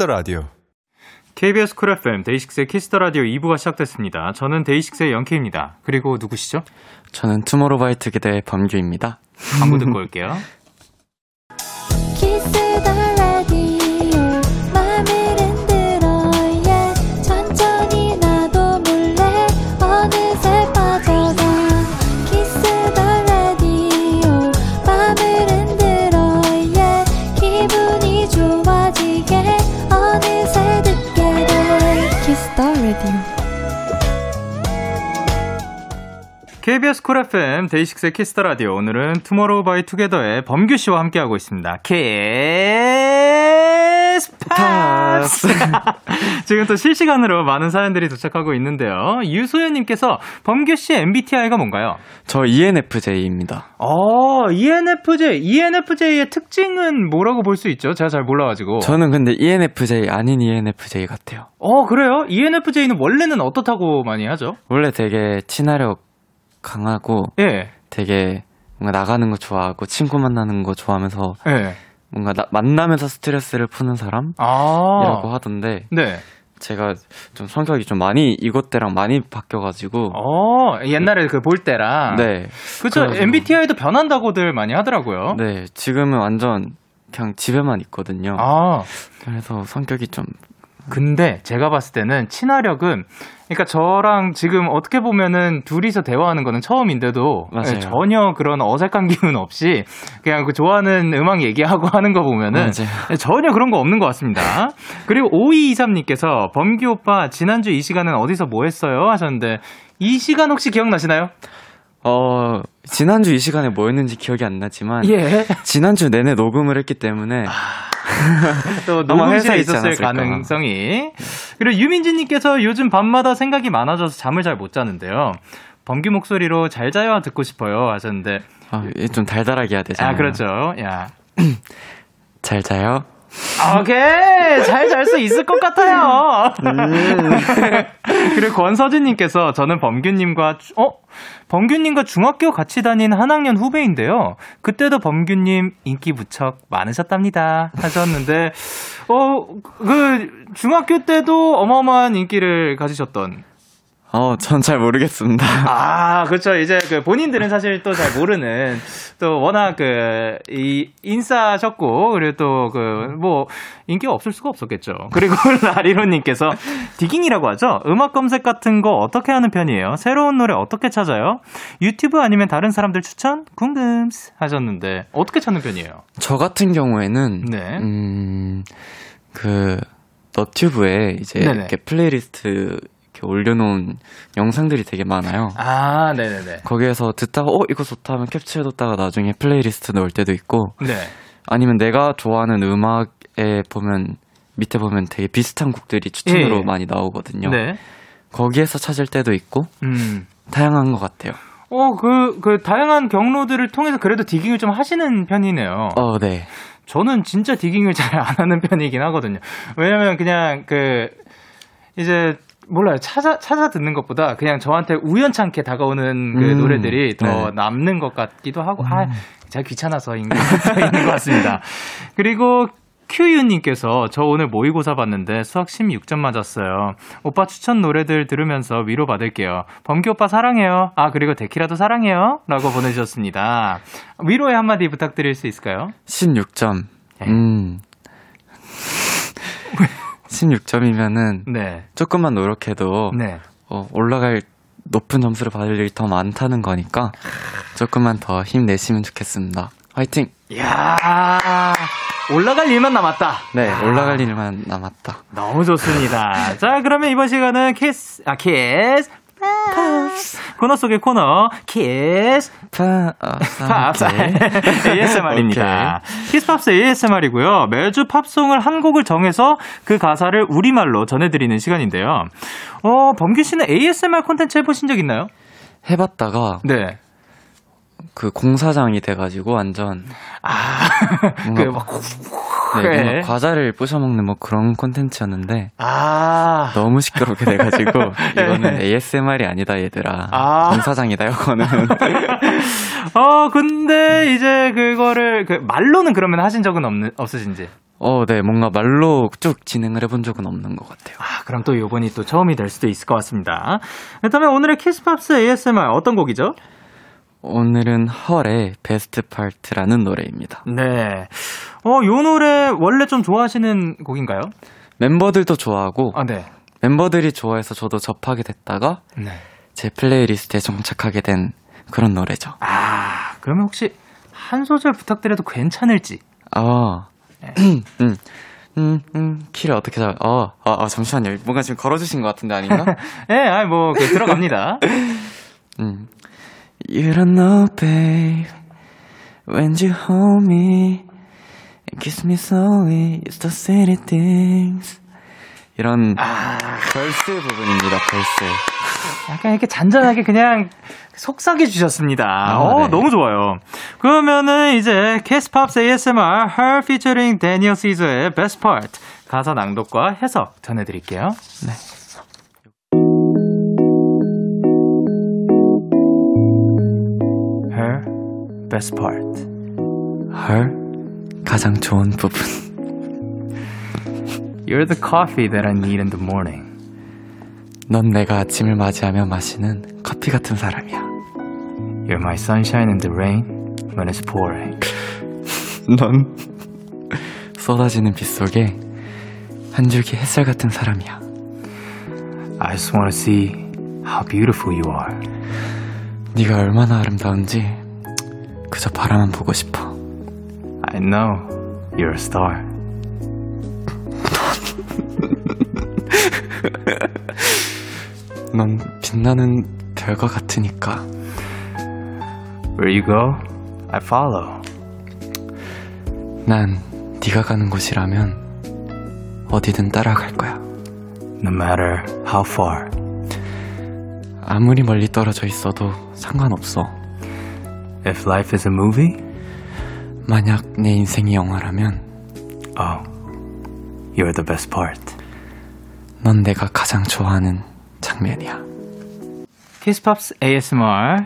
키스터 라디오. KBS 쿨 FM 데이식스의 키스터 라디오 2부가 시작됐습니다. 저는 데이식스의 영케입니다. 그리고 누구시죠? 저는 투모로우바이투게더의 범규입니다. 광고 듣고 올게요. Radio KBS 쿨 FM 데이식스의 키스터 라디오 오늘은 투모로우 바이 투게더의 범규 씨와 함께하고 있습니다. 키스 팝스 지금 또 실시간으로 많은 사연들이 도착하고 있는데요. 유소연 님께서 범규 씨 MBTI가 뭔가요? 저 ENFJ입니다. 어, ENFJ. ENFJ의 특징은 뭐라고 볼 수 있죠? 제가 잘 몰라 가지고. 저는 근데 ENFJ 아닌 ENFJ 같아요. 어, 그래요? ENFJ는 원래는 어떻다고 많이 하죠? 원래 되게 친화력 강하고 예. 되게 뭔가 나가는 거 좋아하고 친구 만나는 거 좋아하면서 예. 뭔가 나- 만나면서 스트레스를 푸는 사람이라고 아. 하던데 네. 제가 좀 성격이 좀 많이 이것 때랑 많이 바뀌어가지고 어, 옛날에 그 볼 때랑. 네. 그래가지고- MBTI도 변한다고들 많이 하더라고요. 네 지금은 완전 그냥 집에만 있거든요. 아, 그래서 성격이 좀 근데 제가 봤을 때는 친화력은 그러니까 저랑 지금 어떻게 보면은 둘이서 대화하는 거는 처음인데도 맞아요. 예, 전혀 그런 어색한 기운 없이 그냥 그 좋아하는 음악 얘기하고 하는 거 보면은 맞아요. 전혀 그런 거 없는 것 같습니다. 그리고 5223님께서 범규 오빠 지난주 이 시간은 어디서 뭐 했어요? 하셨는데 이 시간 혹시 기억나시나요? 어 지난주 이 시간에 뭐였는지 기억이 안 나지만 예. 지난주 내내 녹음을 했기 때문에 또 아마 녹음실에 있었을. 가능성이. 그리고 유민지님께서 요즘 밤마다 생각이 많아져서 잠을 잘 못 자는데요. 범규 목소리로 잘 자요 듣고 싶어요 하셨는데 아, 좀 달달하게 해야 되잖아요. 아 그렇죠. 야 잘 자요. 오케이 잘 잘 수 있을 것 같아요. 그리고 권서진님께서 저는 범규님과 주- 어 범규님과 중학교 같이 다닌 한 학년 후배인데요. 그때도 범규님 인기 무척 많으셨답니다. 하셨는데 어 그 중학교 때도 어마어마한 인기를 가지셨던. 어, 전 잘 모르겠습니다. 아, 그렇죠. 이제 그 본인들은 사실 또 잘 모르는 또 워낙 그 이 인싸셨고 그리고 또 그 뭐 인기가 없을 수가 없었겠죠. 그리고 라리로님께서 디깅이라고 하죠. 음악 검색 같은 거 어떻게 하는 편이에요? 새로운 노래 어떻게 찾아요? 유튜브 아니면 다른 사람들 추천? 궁금스 하셨는데 어떻게 찾는 편이에요? 저 같은 경우에는 네. 음, 그 너튜브에 이제 네네. 이렇게 플레이리스트 이렇게 올려놓은 영상들이 되게 많아요. 아, 네네네. 거기에서 듣다가 어 이거 좋다 하면 캡처해뒀다가 나중에 플레이리스트 넣을 때도 있고 네. 아니면 내가 좋아하는 음악에 보면 밑에 보면 되게 비슷한 곡들이 추천으로 예. 많이 나오거든요. 네. 거기에서 찾을 때도 있고 음. 다양한 것 같아요. 어, 그, 그, 다양한 경로들을 통해서 그래도 디깅을 좀 하시는 편이네요. 어, 네. 저는 진짜 디깅을 잘 안 하는 편이긴 하거든요. 왜냐면 그냥 그, 이제 몰라요. 찾아, 찾아 듣는 것보다 그냥 저한테 우연찮게 다가오는 그 음, 노래들이 더 네. 남는 것 같기도 하고, 아, 제가 귀찮아서 있는, 있는 것 같습니다. 그리고 큐유님께서 저 오늘 모의고사 봤는데 수학 16점 맞았어요. 오빠 추천 노래들 들으면서 위로 받을게요. 범기 오빠 사랑해요. 아, 그리고 데키라도 사랑해요. 라고 보내주셨습니다. 위로의 한마디 부탁드릴 수 있을까요? 16점. 네. 음. 16점이면은 네. 조금만 노력해도 네. 어, 올라갈 높은 점수를 받을 일이 더 많다는 거니까 조금만 더 힘내시면 좋겠습니다. 화이팅! 이야, 올라갈 일만 남았다. 네, 올라갈 일만 남았다. 너무 좋습니다. 자, 그러면 이번 시간은 키스, 아, 키스, 팝스. 코너 속의 코너, 키스, 파, 아, 팝스. ASMR입니다. 키스 팝스 ASMR이고요. 매주 팝송을 한 곡을 정해서 그 가사를 우리말로 전해드리는 시간인데요. 어, 범규 씨는 ASMR 콘텐츠 해보신 적 있나요? 해봤다가 네. 그 공사장이 돼가지고 완전 아, 뭔가, 그, 막, 네, 과자를 부셔 먹는 뭐 그런 콘텐츠였는데 아. 너무 시끄럽게 돼가지고 이거는 네. ASMR이 아니다 얘들아 아. 공사장이다 이거는 어, 근데 이제 그거를, 그, 말로는 그러면 하신 적은 없는, 없으신지? 어, 네, 뭔가 말로 쭉 진행을 해본 적은 없는 것 같아요. 아, 그럼 또 요번이 또 처음이 될 수도 있을 것 같습니다. 그렇다면 오늘의 키스팝스 ASMR 어떤 곡이죠? 오늘은 H.E.R.의 Best Part라는 노래입니다. 네. 어, 요 노래 원래 좀 좋아하시는 곡인가요? 멤버들도 좋아하고 아, 네. 멤버들이 좋아해서 저도 접하게 됐다가 네. 제 플레이리스트에 정착하게 된 그런 노래죠. 아, 그러면 혹시 한 소절 부탁드려도 괜찮을지? 아, 네. 음, 음, 음, 키를 어떻게 잡? 어, 아, 아, 잠시만요. 뭔가 지금 걸어주신 것 같은데 아닌가? 예, 네, 아니, 뭐, 그, 들어갑니다. 음. You don't know, babe. When you hold me, kiss me slowly, it's the silly things. 이런 벌스 부분입니다. 벌스. 약간 이렇게 잔잔하게 그냥 속삭여 주셨습니다. 아, 어, 네. 너무 좋아요. 그러면은 이제 캐스팝스 ASMR Her featuring Daniel Caesar의 Best Part 가사 낭독과 해석 전해드릴게요. 네. Her Best Part. 헐 가장 좋은 부분. You're the coffee that I need in the morning. 넌 내가 아침을 맞이하며 마시는 커피 같은 사람이야. You're my sunshine in the rain when it's pouring. 넌 쏟아지는 빛 속에 한 줄기 햇살 같은 사람이야. I just want to see how beautiful you are. 네가 얼마나 아름다운지 그저 바라만 보고 싶어. I know you're a star. 넌 빛나는 별과 같으니까. Where you go, I follow. 난 네가 가는 곳이라면 어디든 따라갈 거야. No matter how far. 아무리 멀리 떨어져 있어도 상관없어. If life is a movie, 만약 내 인생이 영화라면 oh, you're the best part. 넌 내가 가장 좋아하는 장면이야. 키스팝스 ASMR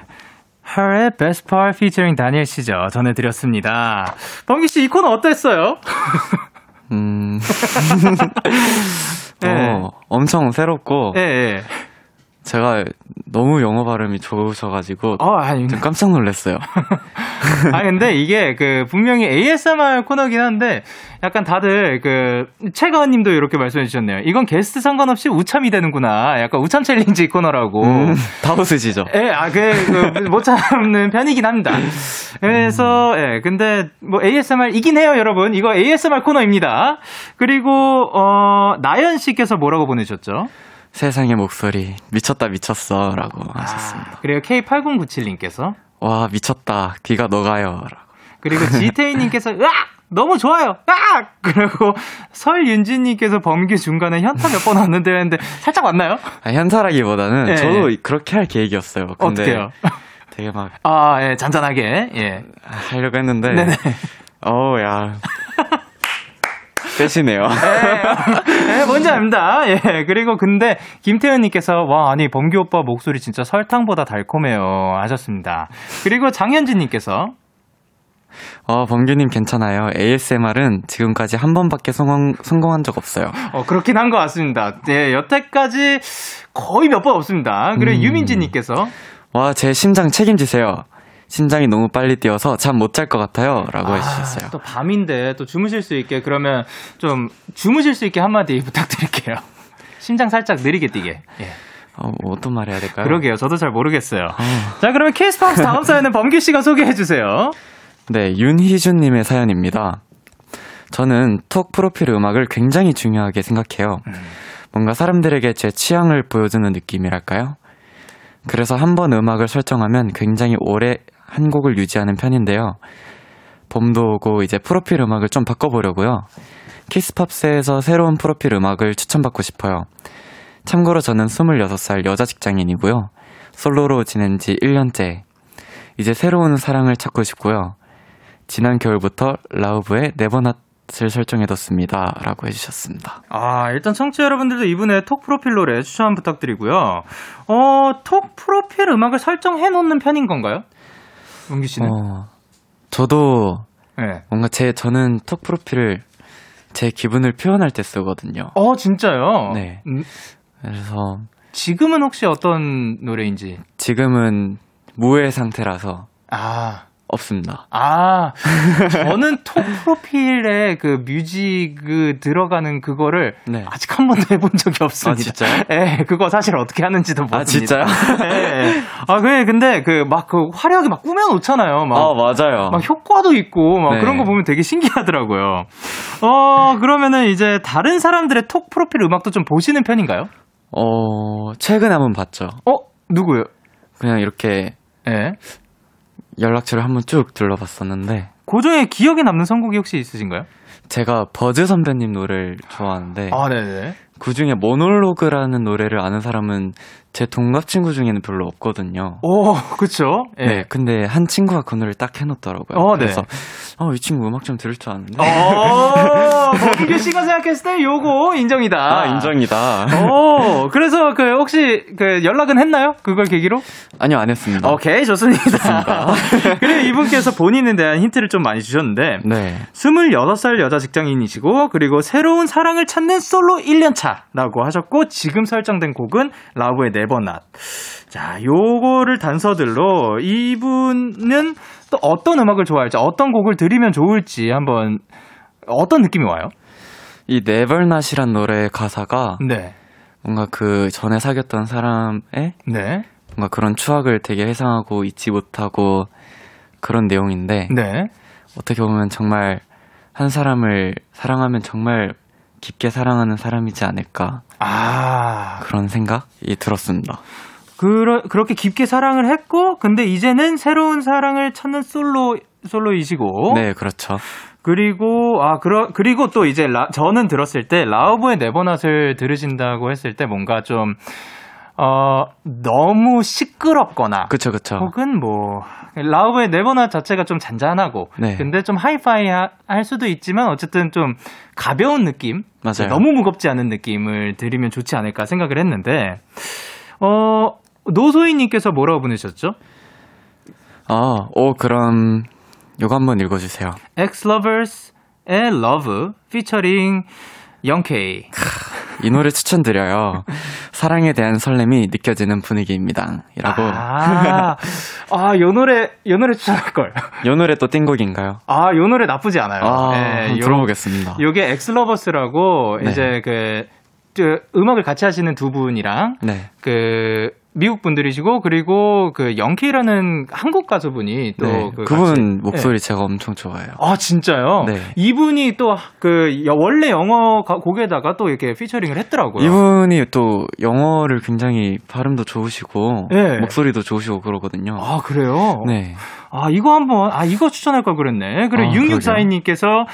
Her의 Best Part featuring 다니엘 씨죠. 전해드렸습니다. 범기 씨 이 코너 어땠어요? 음. 네. 어, 엄청 새롭고 예, 예. 제가 너무 영어 발음이 좋으셔가지고 어, 아니, 좀 깜짝 놀랐어요. 아 근데 이게 그 분명히 ASMR 코너긴 한데 약간 다들 그 최가은님도 이렇게 말씀해 주셨네요. 이건 게스트 상관없이 웃참이 되는구나. 약간 웃참 챌린지 코너라고. 음, 다 웃으시죠? 예, 아, 그, 그, 못 참는 편이긴 합니다. 그래서, 예, 근데, 뭐, ASMR이긴 해요, 여러분. 이거 ASMR 코너입니다. 그리고, 어, 나연 씨께서 뭐라고 보내셨죠? 세상에 목소리 미쳤다 미쳤어 라고 하셨습니다. 그리고 K8097님께서, 와 미쳤다 귀가 녹아요 라고. 그리고 지태희님께서, 으악! 너무 좋아요! 으악! 그리고 설윤진님께서 범규 중간에 현타 몇 번 왔는데 했는데, 살짝 왔나요? 아, 현타라기보다는 예, 저도 예. 그렇게 할 계획이었어요. 근데 어떻게요? 되게 막 아, 예, 잔잔하게, 예. 하려고 했는데 네네. 어우 야 빼시네요. 예, 예, 뭔지 압니다. 예, 그리고 근데 김태현님께서 와 아니 범규 오빠 목소리 진짜 설탕보다 달콤해요 하셨습니다. 그리고 장현진님께서 어, 범규님 괜찮아요. ASMR은 지금까지 한 번밖에 성공, 성공한 적 없어요. 어 그렇긴 한 것 같습니다. 예, 여태까지 거의 몇 번 없습니다. 그리고 음. 유민지님께서 와, 제 심장 책임지세요. 심장이 너무 빨리 뛰어서 잠 못 잘 것 같아요. 라고 해주셨어요. 아, 또 밤인데 또 주무실 수 있게 그러면 좀 주무실 수 있게 한마디 부탁드릴게요. 심장 살짝 느리게 뛰게. 예. 어, 뭐 어떤 말 해야 될까요? 그러게요. 저도 잘 모르겠어요. 자, 그러면 케이스팝스 다음 사연은 범규 씨가 소개해 주세요. 네, 윤희준 님의 사연입니다. 저는 톡 프로필 음악을 굉장히 중요하게 생각해요. 뭔가 사람들에게 제 취향을 보여주는 느낌이랄까요? 그래서 한 번 음악을 설정하면 굉장히 오래 한 곡을 유지하는 편인데요. 봄도 오고 이제 프로필 음악을 좀 바꿔보려고요. 키스팝스에서 새로운 프로필 음악을 추천받고 싶어요. 참고로 저는 26살 여자 직장인이고요. 솔로로 지낸 지 1년째. 이제 새로운 사랑을 찾고 싶고요. 지난 겨울부터 라우브의 네버낫을 설정해뒀습니다. 라고 해주셨습니다. 아, 일단 청취자 여러분들도 이분의 톡 프로필 노래 추천 부탁드리고요. 어, 톡 프로필 음악을 설정해 놓는 편인 건가요? 용기 씨는? 어, 저도 네. 뭔가 제, 저는 톡 프로필을 제 기분을 표현할 때 쓰거든요. 어, 진짜요? 네. 음, 그래서 지금은 혹시 어떤 노래인지? 지금은 무의 상태라서 아, 없습니다. 아, 저는 톡 프로필에 그 뮤직 그 들어가는 그거를 네. 아직 한 번도 해본 적이 없습니다. 아, 진짜요? 예, 그거 사실 어떻게 하는지도 모릅니다. 아, 진짜요? 예. 아, 그래, 근데 그 막 그 화려하게 막 꾸며놓잖아요. 막. 아, 맞아요. 막 효과도 있고 막 네. 그런 거 보면 되게 신기하더라고요. 어, 그러면은 이제 다른 사람들의 톡 프로필 음악도 좀 보시는 편인가요? 어, 최근에 한번 봤죠. 어, 누구요? 그냥 이렇게 예. 연락처를 한번 쭉 둘러봤었는데, 그 중에 기억에 남는 선곡이 혹시 있으신가요? 제가 버즈 선배님 노래를 좋아하는데, 아, 네네. 그 중에 모놀로그라는 노래를 아는 사람은 제 동갑 친구 중에는 별로 없거든요. 오, 그쵸? 예. 네, 근데 한 친구가 그 노래를 딱 해놓더라고요. 어, 네. 그래서, 어, 이 친구 음악 좀 들을 줄 아는데. 어, 범규 씨가 생각했을 때 요거 인정이다. 아, 인정이다. 오, 그래서 그 혹시 그 연락은 했나요? 그걸 계기로? 아니요, 안 했습니다. 오케이, 좋습니다. 그리고 이분께서 본인에 대한 힌트를 좀 많이 주셨는데, 네. 26살 여자 직장인이시고, 그리고 새로운 사랑을 찾는 솔로 1년차 라고 하셨고, 지금 설정된 곡은 라브의 네버낫. 자, 요거를 단서들로 이분은 또 어떤 음악을 좋아할지, 어떤 곡을 들으면 좋을지 한번, 어떤 느낌이 와요? 이 네벌낫이란 노래의 가사가 네. 뭔가 그 전에 사귀었던 사람의 네. 뭔가 그런 추억을 되게 회상하고 잊지 못하고 그런 내용인데 네. 어떻게 보면 정말 한 사람을 사랑하면 정말 깊게 사랑하는 사람이지 않을까 아. 그런 생각이 들었습니다. 그러, 그렇게 깊게 사랑을 했고, 근데 이제는 새로운 사랑을 찾는 솔로, 솔로이시고. 네, 그렇죠. 그리고, 아, 그러, 그리고 또 이제 라, 저는 들었을 때, 라우브의 네버낫을 들으신다고 했을 때 뭔가 좀, 어, 너무 시끄럽거나. 그쵸, 그쵸. 혹은 뭐, 라우브의 네버낫 자체가 좀 잔잔하고. 네. 근데 좀 하이파이 하- 할 수도 있지만, 어쨌든 좀 가벼운 느낌? 맞아요. 너무 무겁지 않은 느낌을 들으면 좋지 않을까 생각을 했는데, 어, 노소희님께서 뭐라고 보내셨죠? 아, 오, 그럼 요거 한번 읽어주세요. X-Lovers의 Love featuring 영케 이. 이 노래 추천드려요. 사랑에 대한 설렘이 느껴지는 분위기입니다. 이라고. 아, 아, 요 노래, 요 노래 추천할걸. 이 노래 또 띵곡인가요? 아, 요 노래 나쁘지 않아요. 아, 예, 한번 요- 들어보겠습니다. 요게 엑슬러버스라고 네. 이제 그, 저, 음악을 같이 하시는 두 분이랑 네. 그 미국 분들이시고 그리고 그 영케이라는 한국 가수분이 또 네. 그 그, 분 같이- 목소리 제가 엄청 좋아해요. 아 진짜요? 네. 이분이 또 그 원래 영어 가- 곡에다가 또 이렇게 피처링을 했더라고요. 이분이 또 영어를 굉장히 발음도 좋으시고 네. 목소리도 좋으시고 그러거든요. 아 그래요? 네. 아 이거 한번 아 이거 추천할 걸 그랬네. 그리고 아, 6642님께서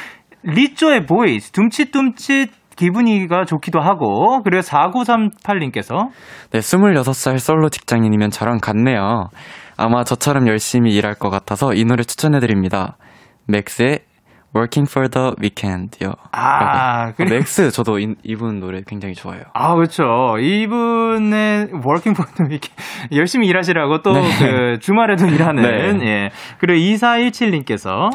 리쪼의 Boys 둠칫둠칫 기분이가 좋기도 하고 그리고 4938님께서 네, 26살 솔로 직장인이면 저랑 같네요. 아마 저처럼 열심히 일할 것 같아서 이 노래 추천해드립니다. 맥스의 Working for the Weekend요. 아, 그래. 맥스 저도 이, 이분 노래 굉장히 좋아해요. 아, 그렇죠. 이분의 Working for the 이렇게 열심히 일하시라고 또 그 주말에도 일하는 네. 예. 그리고 2417님께서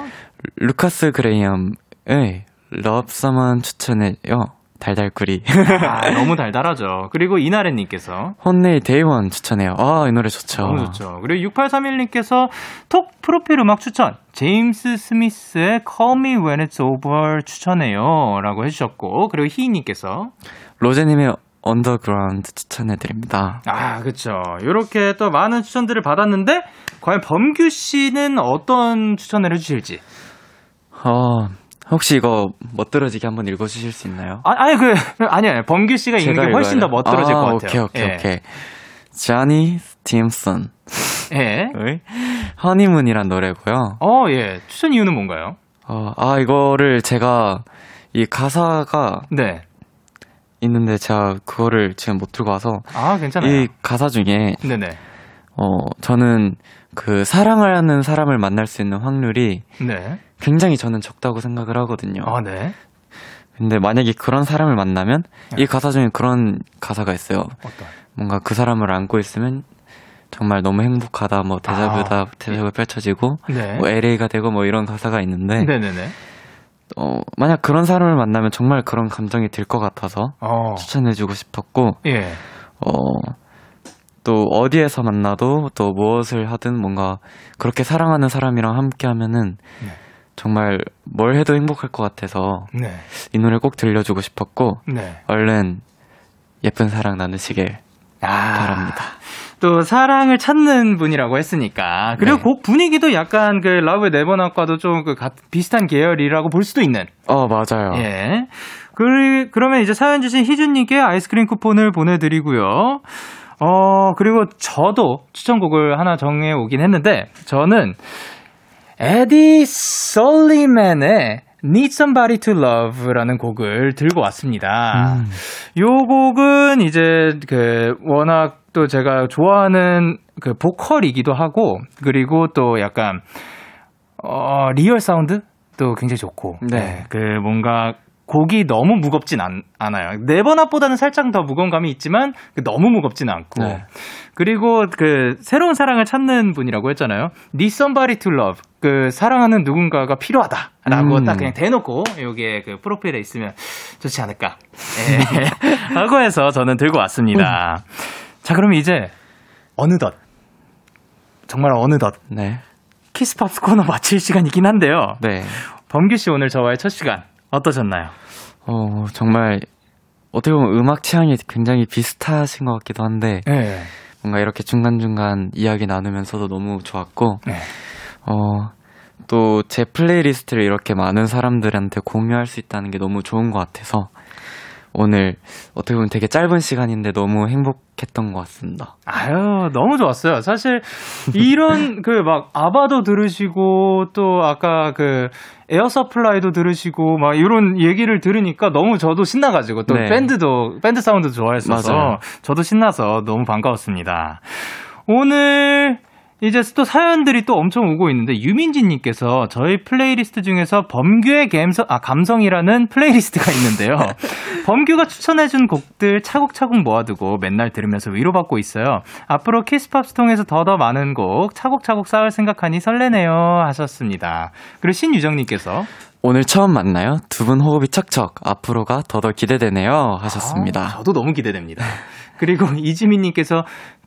루카스 그레이엄의 Love Someone 추천해요. 달달구리. 아, 너무 달달하죠. 그리고 이나래 님께서 HONNE의 Day 1 추천해요. 아, 이 노래 좋죠. 너무 좋죠. 그리고 6831님께서 톡 프로필 음악 추천. 제임스 스미스의 Call Me When It's Over 추천해요. 라고 해주셨고. 그리고 희희님께서 로제님의 언더그라운드 추천해드립니다. 아, 그쵸. 요렇게 또 많은 추천들을 받았는데, 과연 범규 씨는 어떤 추천을 해주실지. 어, 혹시 이거 멋들어지게 한번 읽어주실 수 있나요? 아, 아니, 그, 아니요. 범규 씨가 읽는 게 훨씬 더? 멋들어질 아, 것 같아요. 오케이, 오케이, 예. 오케이. 자니 스팀슨. 예. 허니문이란 노래고요. 어, 예. 추천 이유는 뭔가요? 어, 아, 이거를 제가 이 가사가 네. 있는데 제가 그거를 지금 못 들고 와서 아, 괜찮아요. 이 가사 중에 네네. 어, 저는 그 사랑을 하는 사람을 만날 수 있는 확률이 네. 굉장히 저는 적다고 생각을 하거든요. 아, 네. 근데 만약에 그런 사람을 만나면 네. 이 가사 중에 그런 가사가 있어요. 어떤? 뭔가 그 사람을 안고 있으면 정말 너무 행복하다, 뭐 데자뷰다, 아. 데자뷰 펼쳐지고 네. 뭐 LA가 되고 뭐 이런 가사가 있는데 네네네. 어, 만약 그런 사람을 만나면 정말 그런 감정이 들 것 같아서 어. 추천해주고 싶었고 예. 어, 또 어디에서 만나도 또 무엇을 하든 뭔가 그렇게 사랑하는 사람이랑 함께 하면은 네. 정말 뭘 해도 행복할 것 같아서 네. 이 노래 꼭 들려주고 싶었고 네. 얼른 예쁜 사랑 나누시길 아. 바랍니다. 또 사랑을 찾는 분이라고 했으니까 그리고 네. 곡 분위기도 약간 그 라브의 네버나과도 좀그 비슷한 계열이라고 볼 수도 있는 어 맞아요. 예. 그, 그러면 이제 사연 주신 희준님께 아이스크림 쿠폰을 보내드리고요. 어, 그리고 저도 추천곡을 하나 정해 오긴 했는데, 저는 에디 솔리맨의 Need Somebody to Love라는 곡을 들고 왔습니다. 요 곡은 이제 그 워낙 또 제가 좋아하는 그 보컬이기도 하고, 그리고 또 약간 어, real 사운드도 굉장히 좋고. 네. 그 뭔가 곡이 너무 무겁진 않, 않아요. Never Not보다는 살짝 더 무거운 감이 있지만 그 너무 무겁진 않고. 네. 그리고 그 새로운 사랑을 찾는 분이라고 했잖아요. Need somebody to love. 그 사랑하는 누군가가 필요하다라고 음. 딱 그냥 대놓고 여기에 그 프로필에 있으면 좋지 않을까. 예. 라고 해서 저는 들고 왔습니다. 자, 그럼 이제 어느덧 정말 어느덧 네. 키스팝스 코너 마칠 시간이긴 한데요. 네. 범규 씨 오늘 저와의 첫 시간 어떠셨나요? 어 정말 어떻게 보면 음악 취향이 굉장히 비슷하신 것 같기도 한데 네. 뭔가 이렇게 중간중간 이야기 나누면서도 너무 좋았고 네. 어, 또 제 playlist를 이렇게 많은 사람들한테 공유할 수 있다는 게 너무 좋은 것 같아서 오늘 어떻게 보면 되게 짧은 시간인데 너무 행복했던 것 같습니다. 아유, 너무 좋았어요. 사실, 이런, 그, 막, 아바도 들으시고, 또, 아까 그, 에어 서플라이도 들으시고, 막, 이런 얘기를 들으니까 너무 저도 신나가지고, 또, 네. 밴드도, 밴드 사운드도 좋아했어서, 맞아요. 저도 신나서 너무 반가웠습니다. 오늘, 이제 또 사연들이 또 엄청 오고 있는데 유민지님께서 저희 플레이리스트 중에서 범규의 감성, 아, 감성이라는 playlist가 있는데요. 범규가 추천해준 곡들 차곡차곡 모아두고 맨날 들으면서 위로받고 있어요. 앞으로 키스팝스 통해서 더더 많은 곡 차곡차곡 쌓을 생각하니 설레네요 하셨습니다. 그리고 신유정님께서 오늘 처음 만나요. 두 분 호흡이 척척 앞으로가 더더 기대되네요 하셨습니다. 아, 저도 너무 기대됩니다. 그리고 이지민님께서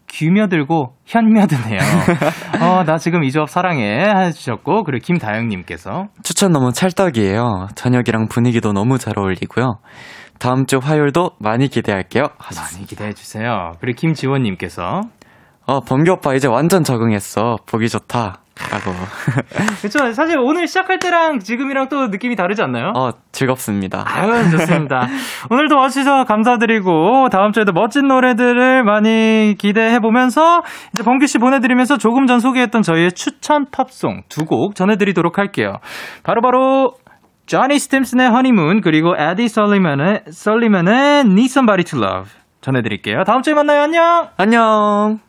귀며들고 현며드네요. 어, 나 지금 이 조합 사랑해 해주셨고 그리고 김다영님께서 추천 너무 찰떡이에요. 저녁이랑 분위기도 너무 잘 어울리고요. 다음 주 화요일도 많이 기대할게요. 하셨습니다. 많이 기대해 주세요. 그리고 김지원님께서 어, 범규 오빠 이제 완전 적응했어. 보기 좋다. 라고. 그렇죠. 사실 오늘 시작할 때랑 지금이랑 또 느낌이 다르지 않나요? 어, 즐겁습니다. 아유, 좋습니다. 오늘도 와주셔서 감사드리고, 다음 주에도 멋진 노래들을 많이 기대해 보면서, 이제 범규 씨 보내드리면서 조금 전 소개했던 저희의 추천 팝송 두 곡 전해드리도록 할게요. 바로바로, 조니 스팀슨의 허니문, 그리고 에디 설리먼의, 설리먼의 Need Somebody to Love 전해드릴게요. 다음 주에 만나요. 안녕! 안녕!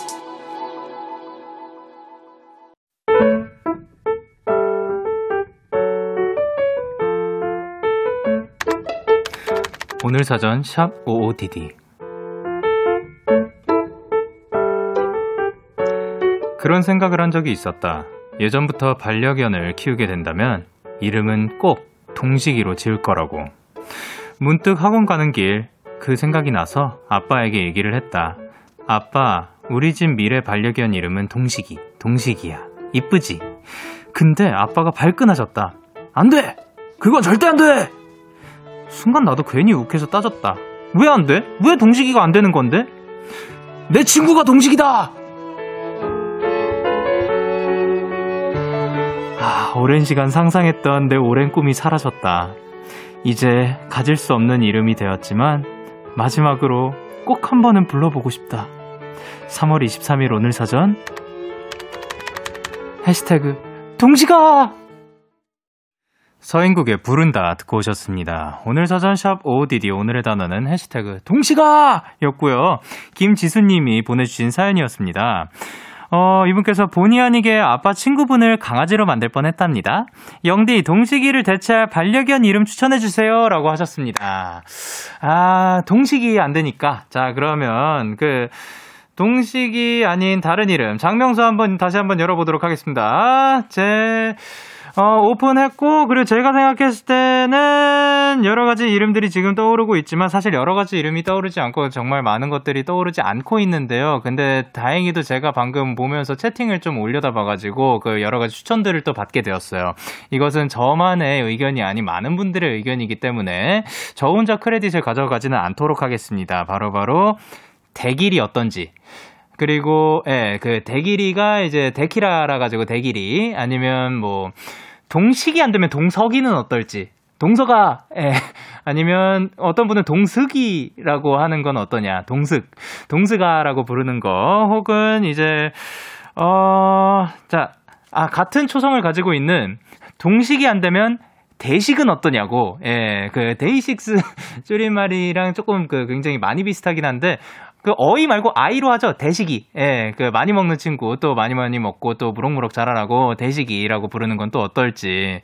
오늘 사전 샵 55DD 그런 생각을 한 적이 있었다. 예전부터 반려견을 키우게 된다면 이름은 꼭 동식이로 지을 거라고. 문득 학원 가는 길 그 생각이 나서 아빠에게 얘기를 했다. 아빠, 우리 집 미래 반려견 이름은 동식이. 동식이야. 이쁘지? 근데 아빠가 발끈하셨다. 안 돼! 그건 절대 안 돼! 순간 나도 괜히 욱해서 따졌다. 왜 안 돼? 왜 동식이가 안 되는 건데? 내 친구가 동식이다! 아, 오랜 시간 상상했던 내 오랜 꿈이 사라졌다. 이제 가질 수 없는 이름이 되었지만, 마지막으로 꼭 한 번은 불러보고 싶다. 3월 23일 오늘 사전, 해시태그, 동식아! 서인국의 부른다 듣고 오셨습니다. 오늘 사전샵 OODD 오늘의 단어는 해시태그 동시가 였고요. 김지수님이 보내주신 사연이었습니다. 어, 이분께서 본의 아니게 아빠 친구분을 강아지로 만들 뻔 했답니다. 영디, 동식이를 대체할 반려견 이름 추천해주세요. 라고 하셨습니다. 아, 동식이 안 되니까. 자, 그러면 그, 동식이 아닌 다른 이름, 장명수 한번 다시 한번 열어보도록 하겠습니다. 제, 어, 오픈했고, 그리고 제가 생각했을 때는 여러 가지 이름들이 지금 떠오르고 있지만 사실 여러 가지 이름이 떠오르지 않고 정말 많은 것들이 떠오르지 않고 있는데요. 근데 다행히도 제가 방금 보면서 채팅을 좀 올려다 봐가지고 그 여러 가지 추천들을 또 받게 되었어요. 이것은 저만의 의견이 아닌 많은 분들의 의견이기 때문에 저 혼자 크레딧을 가져가지는 않도록 하겠습니다. 바로바로 대길이 어떤지. 그리고 예, 그 대길이가 이제 데키라라 가지고 대길이 아니면 뭐 동식이 안 되면 동석이는 어떨지. 동서가 예. 아니면 어떤 분은 동석이라고 하는 건 어떠냐. 동슥. 동스가라고 부르는 거 혹은 이제 어, 자, 아 같은 초성을 가지고 있는 동식이 안 되면 대식은 어떠냐고, 예, 그, 데이식스 줄임말이랑 조금 그 굉장히 많이 비슷하긴 한데, 그 어이 말고 아이로 하죠. 대식이. 예, 그 많이 먹는 친구 또 많이 많이 먹고 또 무럭무럭 자라라고 대식이라고 부르는 건 또 어떨지.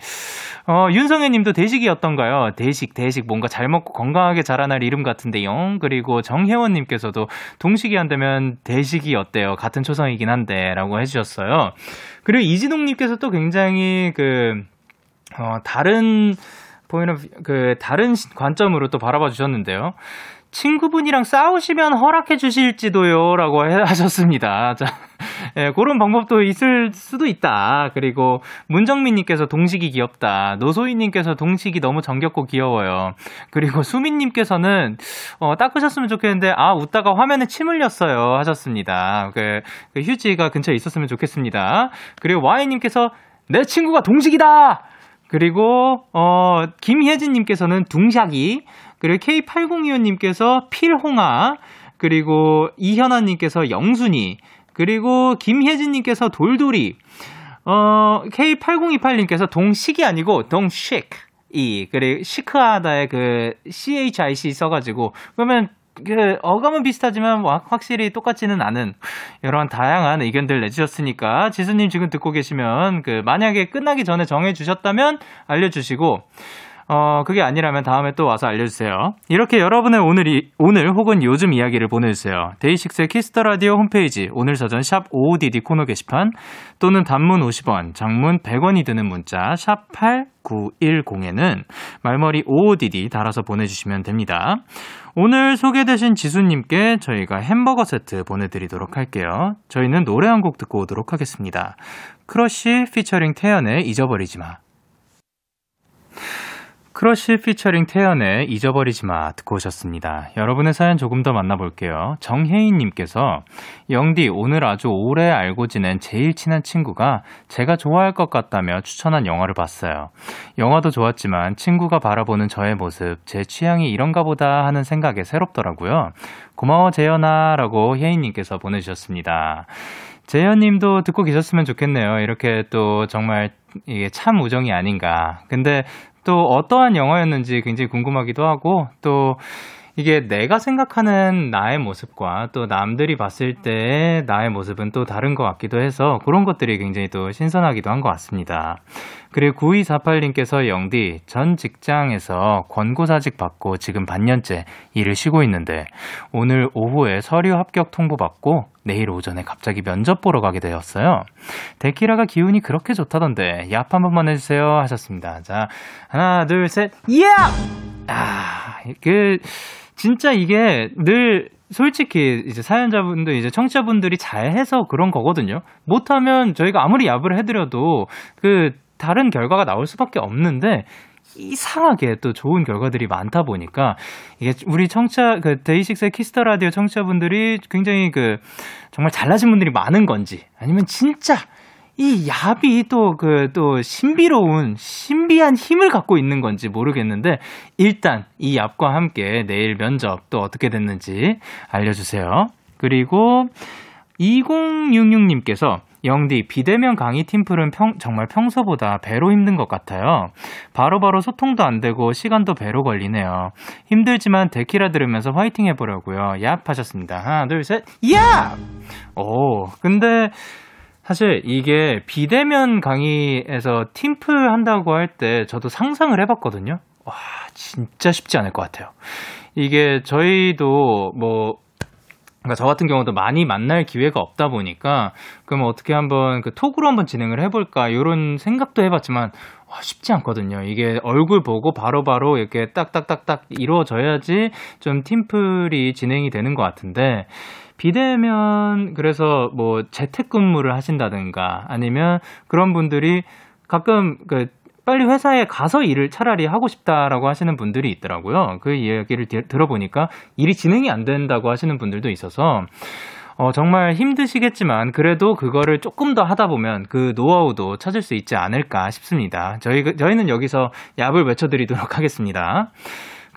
어, 윤성애 님도 대식이 어떤가요? 대식, 대식 뭔가 잘 먹고 건강하게 자라날 이름 같은데요. 그리고 정혜원 님께서도 동식이 한다면 대식이 어때요? 같은 초성이긴 한데 라고 해 주셨어요. 그리고 이진웅 님께서 또 굉장히 그 어, 다른 보이는 그 다른 관점으로 또 바라봐 주셨는데요. 친구분이랑 싸우시면 허락해 주실지도요. 라고 하셨습니다. 자, 예, 그런 방법도 있을 수도 있다. 그리고 문정민님께서 동식이 귀엽다. 노소희님께서 동식이 너무 정겹고 귀여워요. 그리고 수민님께서는, 어, 닦으셨으면 좋겠는데, 아, 웃다가 화면에 침 흘렸어요. 하셨습니다. 그, 그 휴지가 근처에 있었으면 좋겠습니다. 그리고 와이님께서, 내 친구가 동식이다! 그리고, 어, 김혜진님께서는 둥샥이, 그리고 K8025님께서 필홍아, 그리고 이현아님께서 영순이, 그리고 김혜진님께서 돌돌이, 어, K8028님께서 동식이 아니고 동식, 이, 그리고 시크하다의 그 CHIC 써가지고, 그러면 그 어감은 비슷하지만 확실히 똑같지는 않은 이런 다양한 의견들 내주셨으니까 지수님 지금 듣고 계시면 그 만약에 끝나기 전에 정해 주셨다면 알려주시고 어, 그게 아니라면 다음에 또 와서 알려주세요. 이렇게 여러분의 오늘 이, 오늘 혹은 요즘 이야기를 보내주세요. 데이식스의 키스터 라디오 홈페이지, 오늘 사전 샵 55DD 코너 게시판, 또는 단문 50원, 장문 100원이 드는 문자, 샵 8910에는 말머리 55DD 달아서 보내주시면 됩니다. 오늘 소개되신 지수님께 저희가 햄버거 세트 보내드리도록 할게요. 저희는 노래 한 곡 듣고 오도록 하겠습니다. 크러쉬 피처링 태연의 잊어버리지 마. 크러쉬 피처링 태연의 잊어버리지 마 듣고 오셨습니다. 여러분의 사연 조금 더 만나볼게요. 정혜인님께서 영디 오늘 아주 오래 알고 지낸 제일 친한 친구가 제가 좋아할 것 같다며 추천한 영화를 봤어요. 영화도 좋았지만 친구가 바라보는 저의 모습, 제 취향이 이런가 보다 하는 생각에 새롭더라고요. 고마워 재현아라고 혜인님께서 보내주셨습니다. 재현님도 듣고 계셨으면 좋겠네요. 이렇게 또 정말 이게 참 우정이 아닌가. 근데 또 어떠한 영화였는지 굉장히 궁금하기도 하고 또 이게 내가 생각하는 나의 모습과 또 남들이 봤을 때 나의 모습은 또 다른 것 같기도 해서 그런 것들이 굉장히 또 신선하기도 한 것 같습니다. 그리고 9248님께서 영디, 전 직장에서 권고사직 받고 지금 반년째 일을 쉬고 있는데 오늘 오후에 서류 합격 통보 받고 내일 오전에 갑자기 면접 보러 가게 되었어요. 데키라가 기운이 그렇게 좋다던데 얍 한 번만 해주세요 하셨습니다. 자, 하나, 둘, 셋, 얍! 아, 그, 진짜 이게 늘 솔직히 이제 사연자분들 이제 청취자분들이 잘해서 그런 거거든요. 못하면 저희가 아무리 얍을 해드려도 그 다른 결과가 나올 수밖에 없는데 이상하게 또 좋은 결과들이 많다 보니까 이게 우리 청취자 그 데이식스의 키스터 라디오 청취자분들이 굉장히 그 정말 잘나신 분들이 많은 건지 아니면 진짜 이 얍이 또 그 또 신비로운 신비한 힘을 갖고 있는 건지 모르겠는데 일단 이 얍과 함께 내일 면접 또 어떻게 됐는지 알려주세요. 그리고 2066님께서 영디, 비대면 강의 팀플은 평, 정말 평소보다 배로 힘든 것 같아요. 바로바로 바로 소통도 안 되고 시간도 배로 걸리네요. 힘들지만 데키라 들으면서 화이팅 해보려고요. 얍 하셨습니다. 하나, 둘, 셋, 얍! 오, 근데 사실 이게 비대면 강의에서 팀플 한다고 할 때 저도 상상을 해봤거든요. 와, 진짜 쉽지 않을 것 같아요. 이게 저희도 뭐 그러니까 저 같은 경우도 많이 만날 기회가 없다 보니까 그럼 어떻게 한번 그 톡으로 한번 진행을 해볼까 이런 생각도 해봤지만 와, 쉽지 않거든요. 이게 얼굴 보고 바로바로 바로 이렇게 딱딱딱딱 이루어져야지 좀 팀플이 진행이 되는 것 같은데 비대면 그래서 뭐 재택근무를 하신다든가 아니면 그런 분들이 가끔 그 빨리 회사에 가서 일을 차라리 하고 싶다라고 하시는 분들이 있더라고요. 그 이야기를 들어보니까 일이 진행이 안 된다고 하시는 분들도 있어서 어, 정말 힘드시겠지만 그래도 그거를 조금 더 하다 보면 그 노하우도 찾을 수 있지 않을까 싶습니다. 저희, 저희는 여기서 얍을 외쳐드리도록 하겠습니다.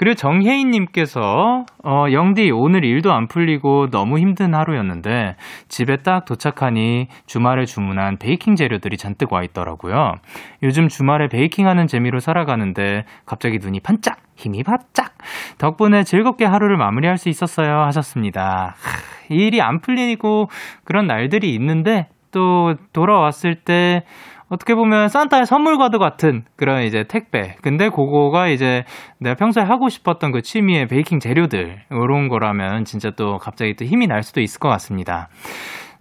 그리고 정혜인님께서 어, 영디 오늘 일도 안 풀리고 너무 힘든 하루였는데 집에 딱 도착하니 주말에 주문한 베이킹 재료들이 잔뜩 와 있더라고요. 요즘 주말에 베이킹하는 재미로 살아가는데 갑자기 눈이 반짝 힘이 바짝 덕분에 즐겁게 하루를 마무리할 수 있었어요 하셨습니다. 하, 일이 안 풀리고 그런 날들이 있는데 또 돌아왔을 때 어떻게 보면 산타의 선물과도 같은 그런 이제 택배. 근데 그거가 이제 내가 평소에 하고 싶었던 그 취미의 베이킹 재료들, 이런 거라면 진짜 또 갑자기 또 힘이 날 수도 있을 것 같습니다.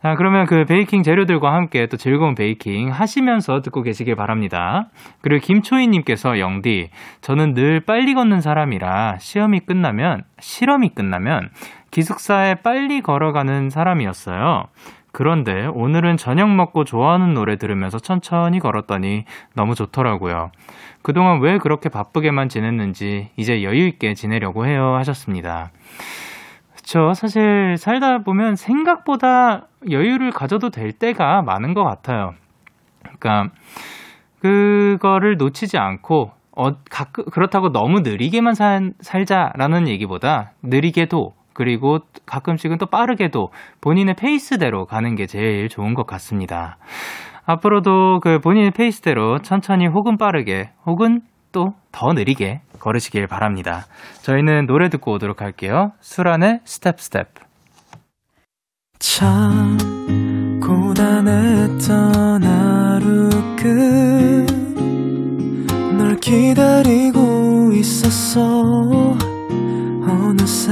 자, 그러면 그 베이킹 재료들과 함께 또 즐거운 베이킹 하시면서 듣고 계시길 바랍니다. 그리고 김초희님께서 영디, 저는 늘 빨리 걷는 사람이라 시험이 끝나면, 실험이 끝나면 기숙사에 빨리 걸어가는 사람이었어요. 그런데 오늘은 저녁 먹고 좋아하는 노래 들으면서 천천히 걸었더니 너무 좋더라고요. 그동안 왜 그렇게 바쁘게만 지냈는지 이제 여유있게 지내려고 해요 하셨습니다. 그쵸. 사실 살다 보면 생각보다 여유를 가져도 될 때가 많은 것 같아요. 그러니까, 그거를 놓치지 않고, 어, 가끔, 그렇다고 너무 느리게만 살, 살자라는 얘기보다 느리게도 그리고 가끔씩은 또 빠르게도 본인의 페이스대로 가는 게 제일 좋은 것 같습니다. 앞으로도 그 본인의 페이스대로 천천히 혹은 빠르게 혹은 또 더 느리게 걸으시길 바랍니다. 저희는 노래 듣고 오도록 할게요. 수란의 Step Step. 참 고단했던 하루 끝나길 기다리고 있었어 어느새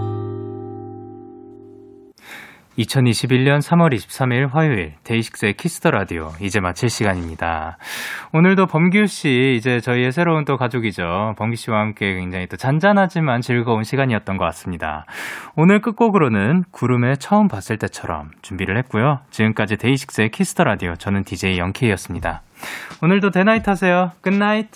2021년 3월 23일 화요일 데이식스의 키스터 라디오 이제 마칠 시간입니다. 오늘도 범규 씨 이제 저희의 새로운 또 가족이죠. 범규 씨와 함께 굉장히 또 잔잔하지만 즐거운 시간이었던 것 같습니다. 오늘 끝곡으로는 구름의 처음 봤을 때처럼 준비를 했고요. 지금까지 데이식스의 키스터 라디오 저는 DJ 영케이였습니다. 오늘도 대나잇 하세요. 굿나잇.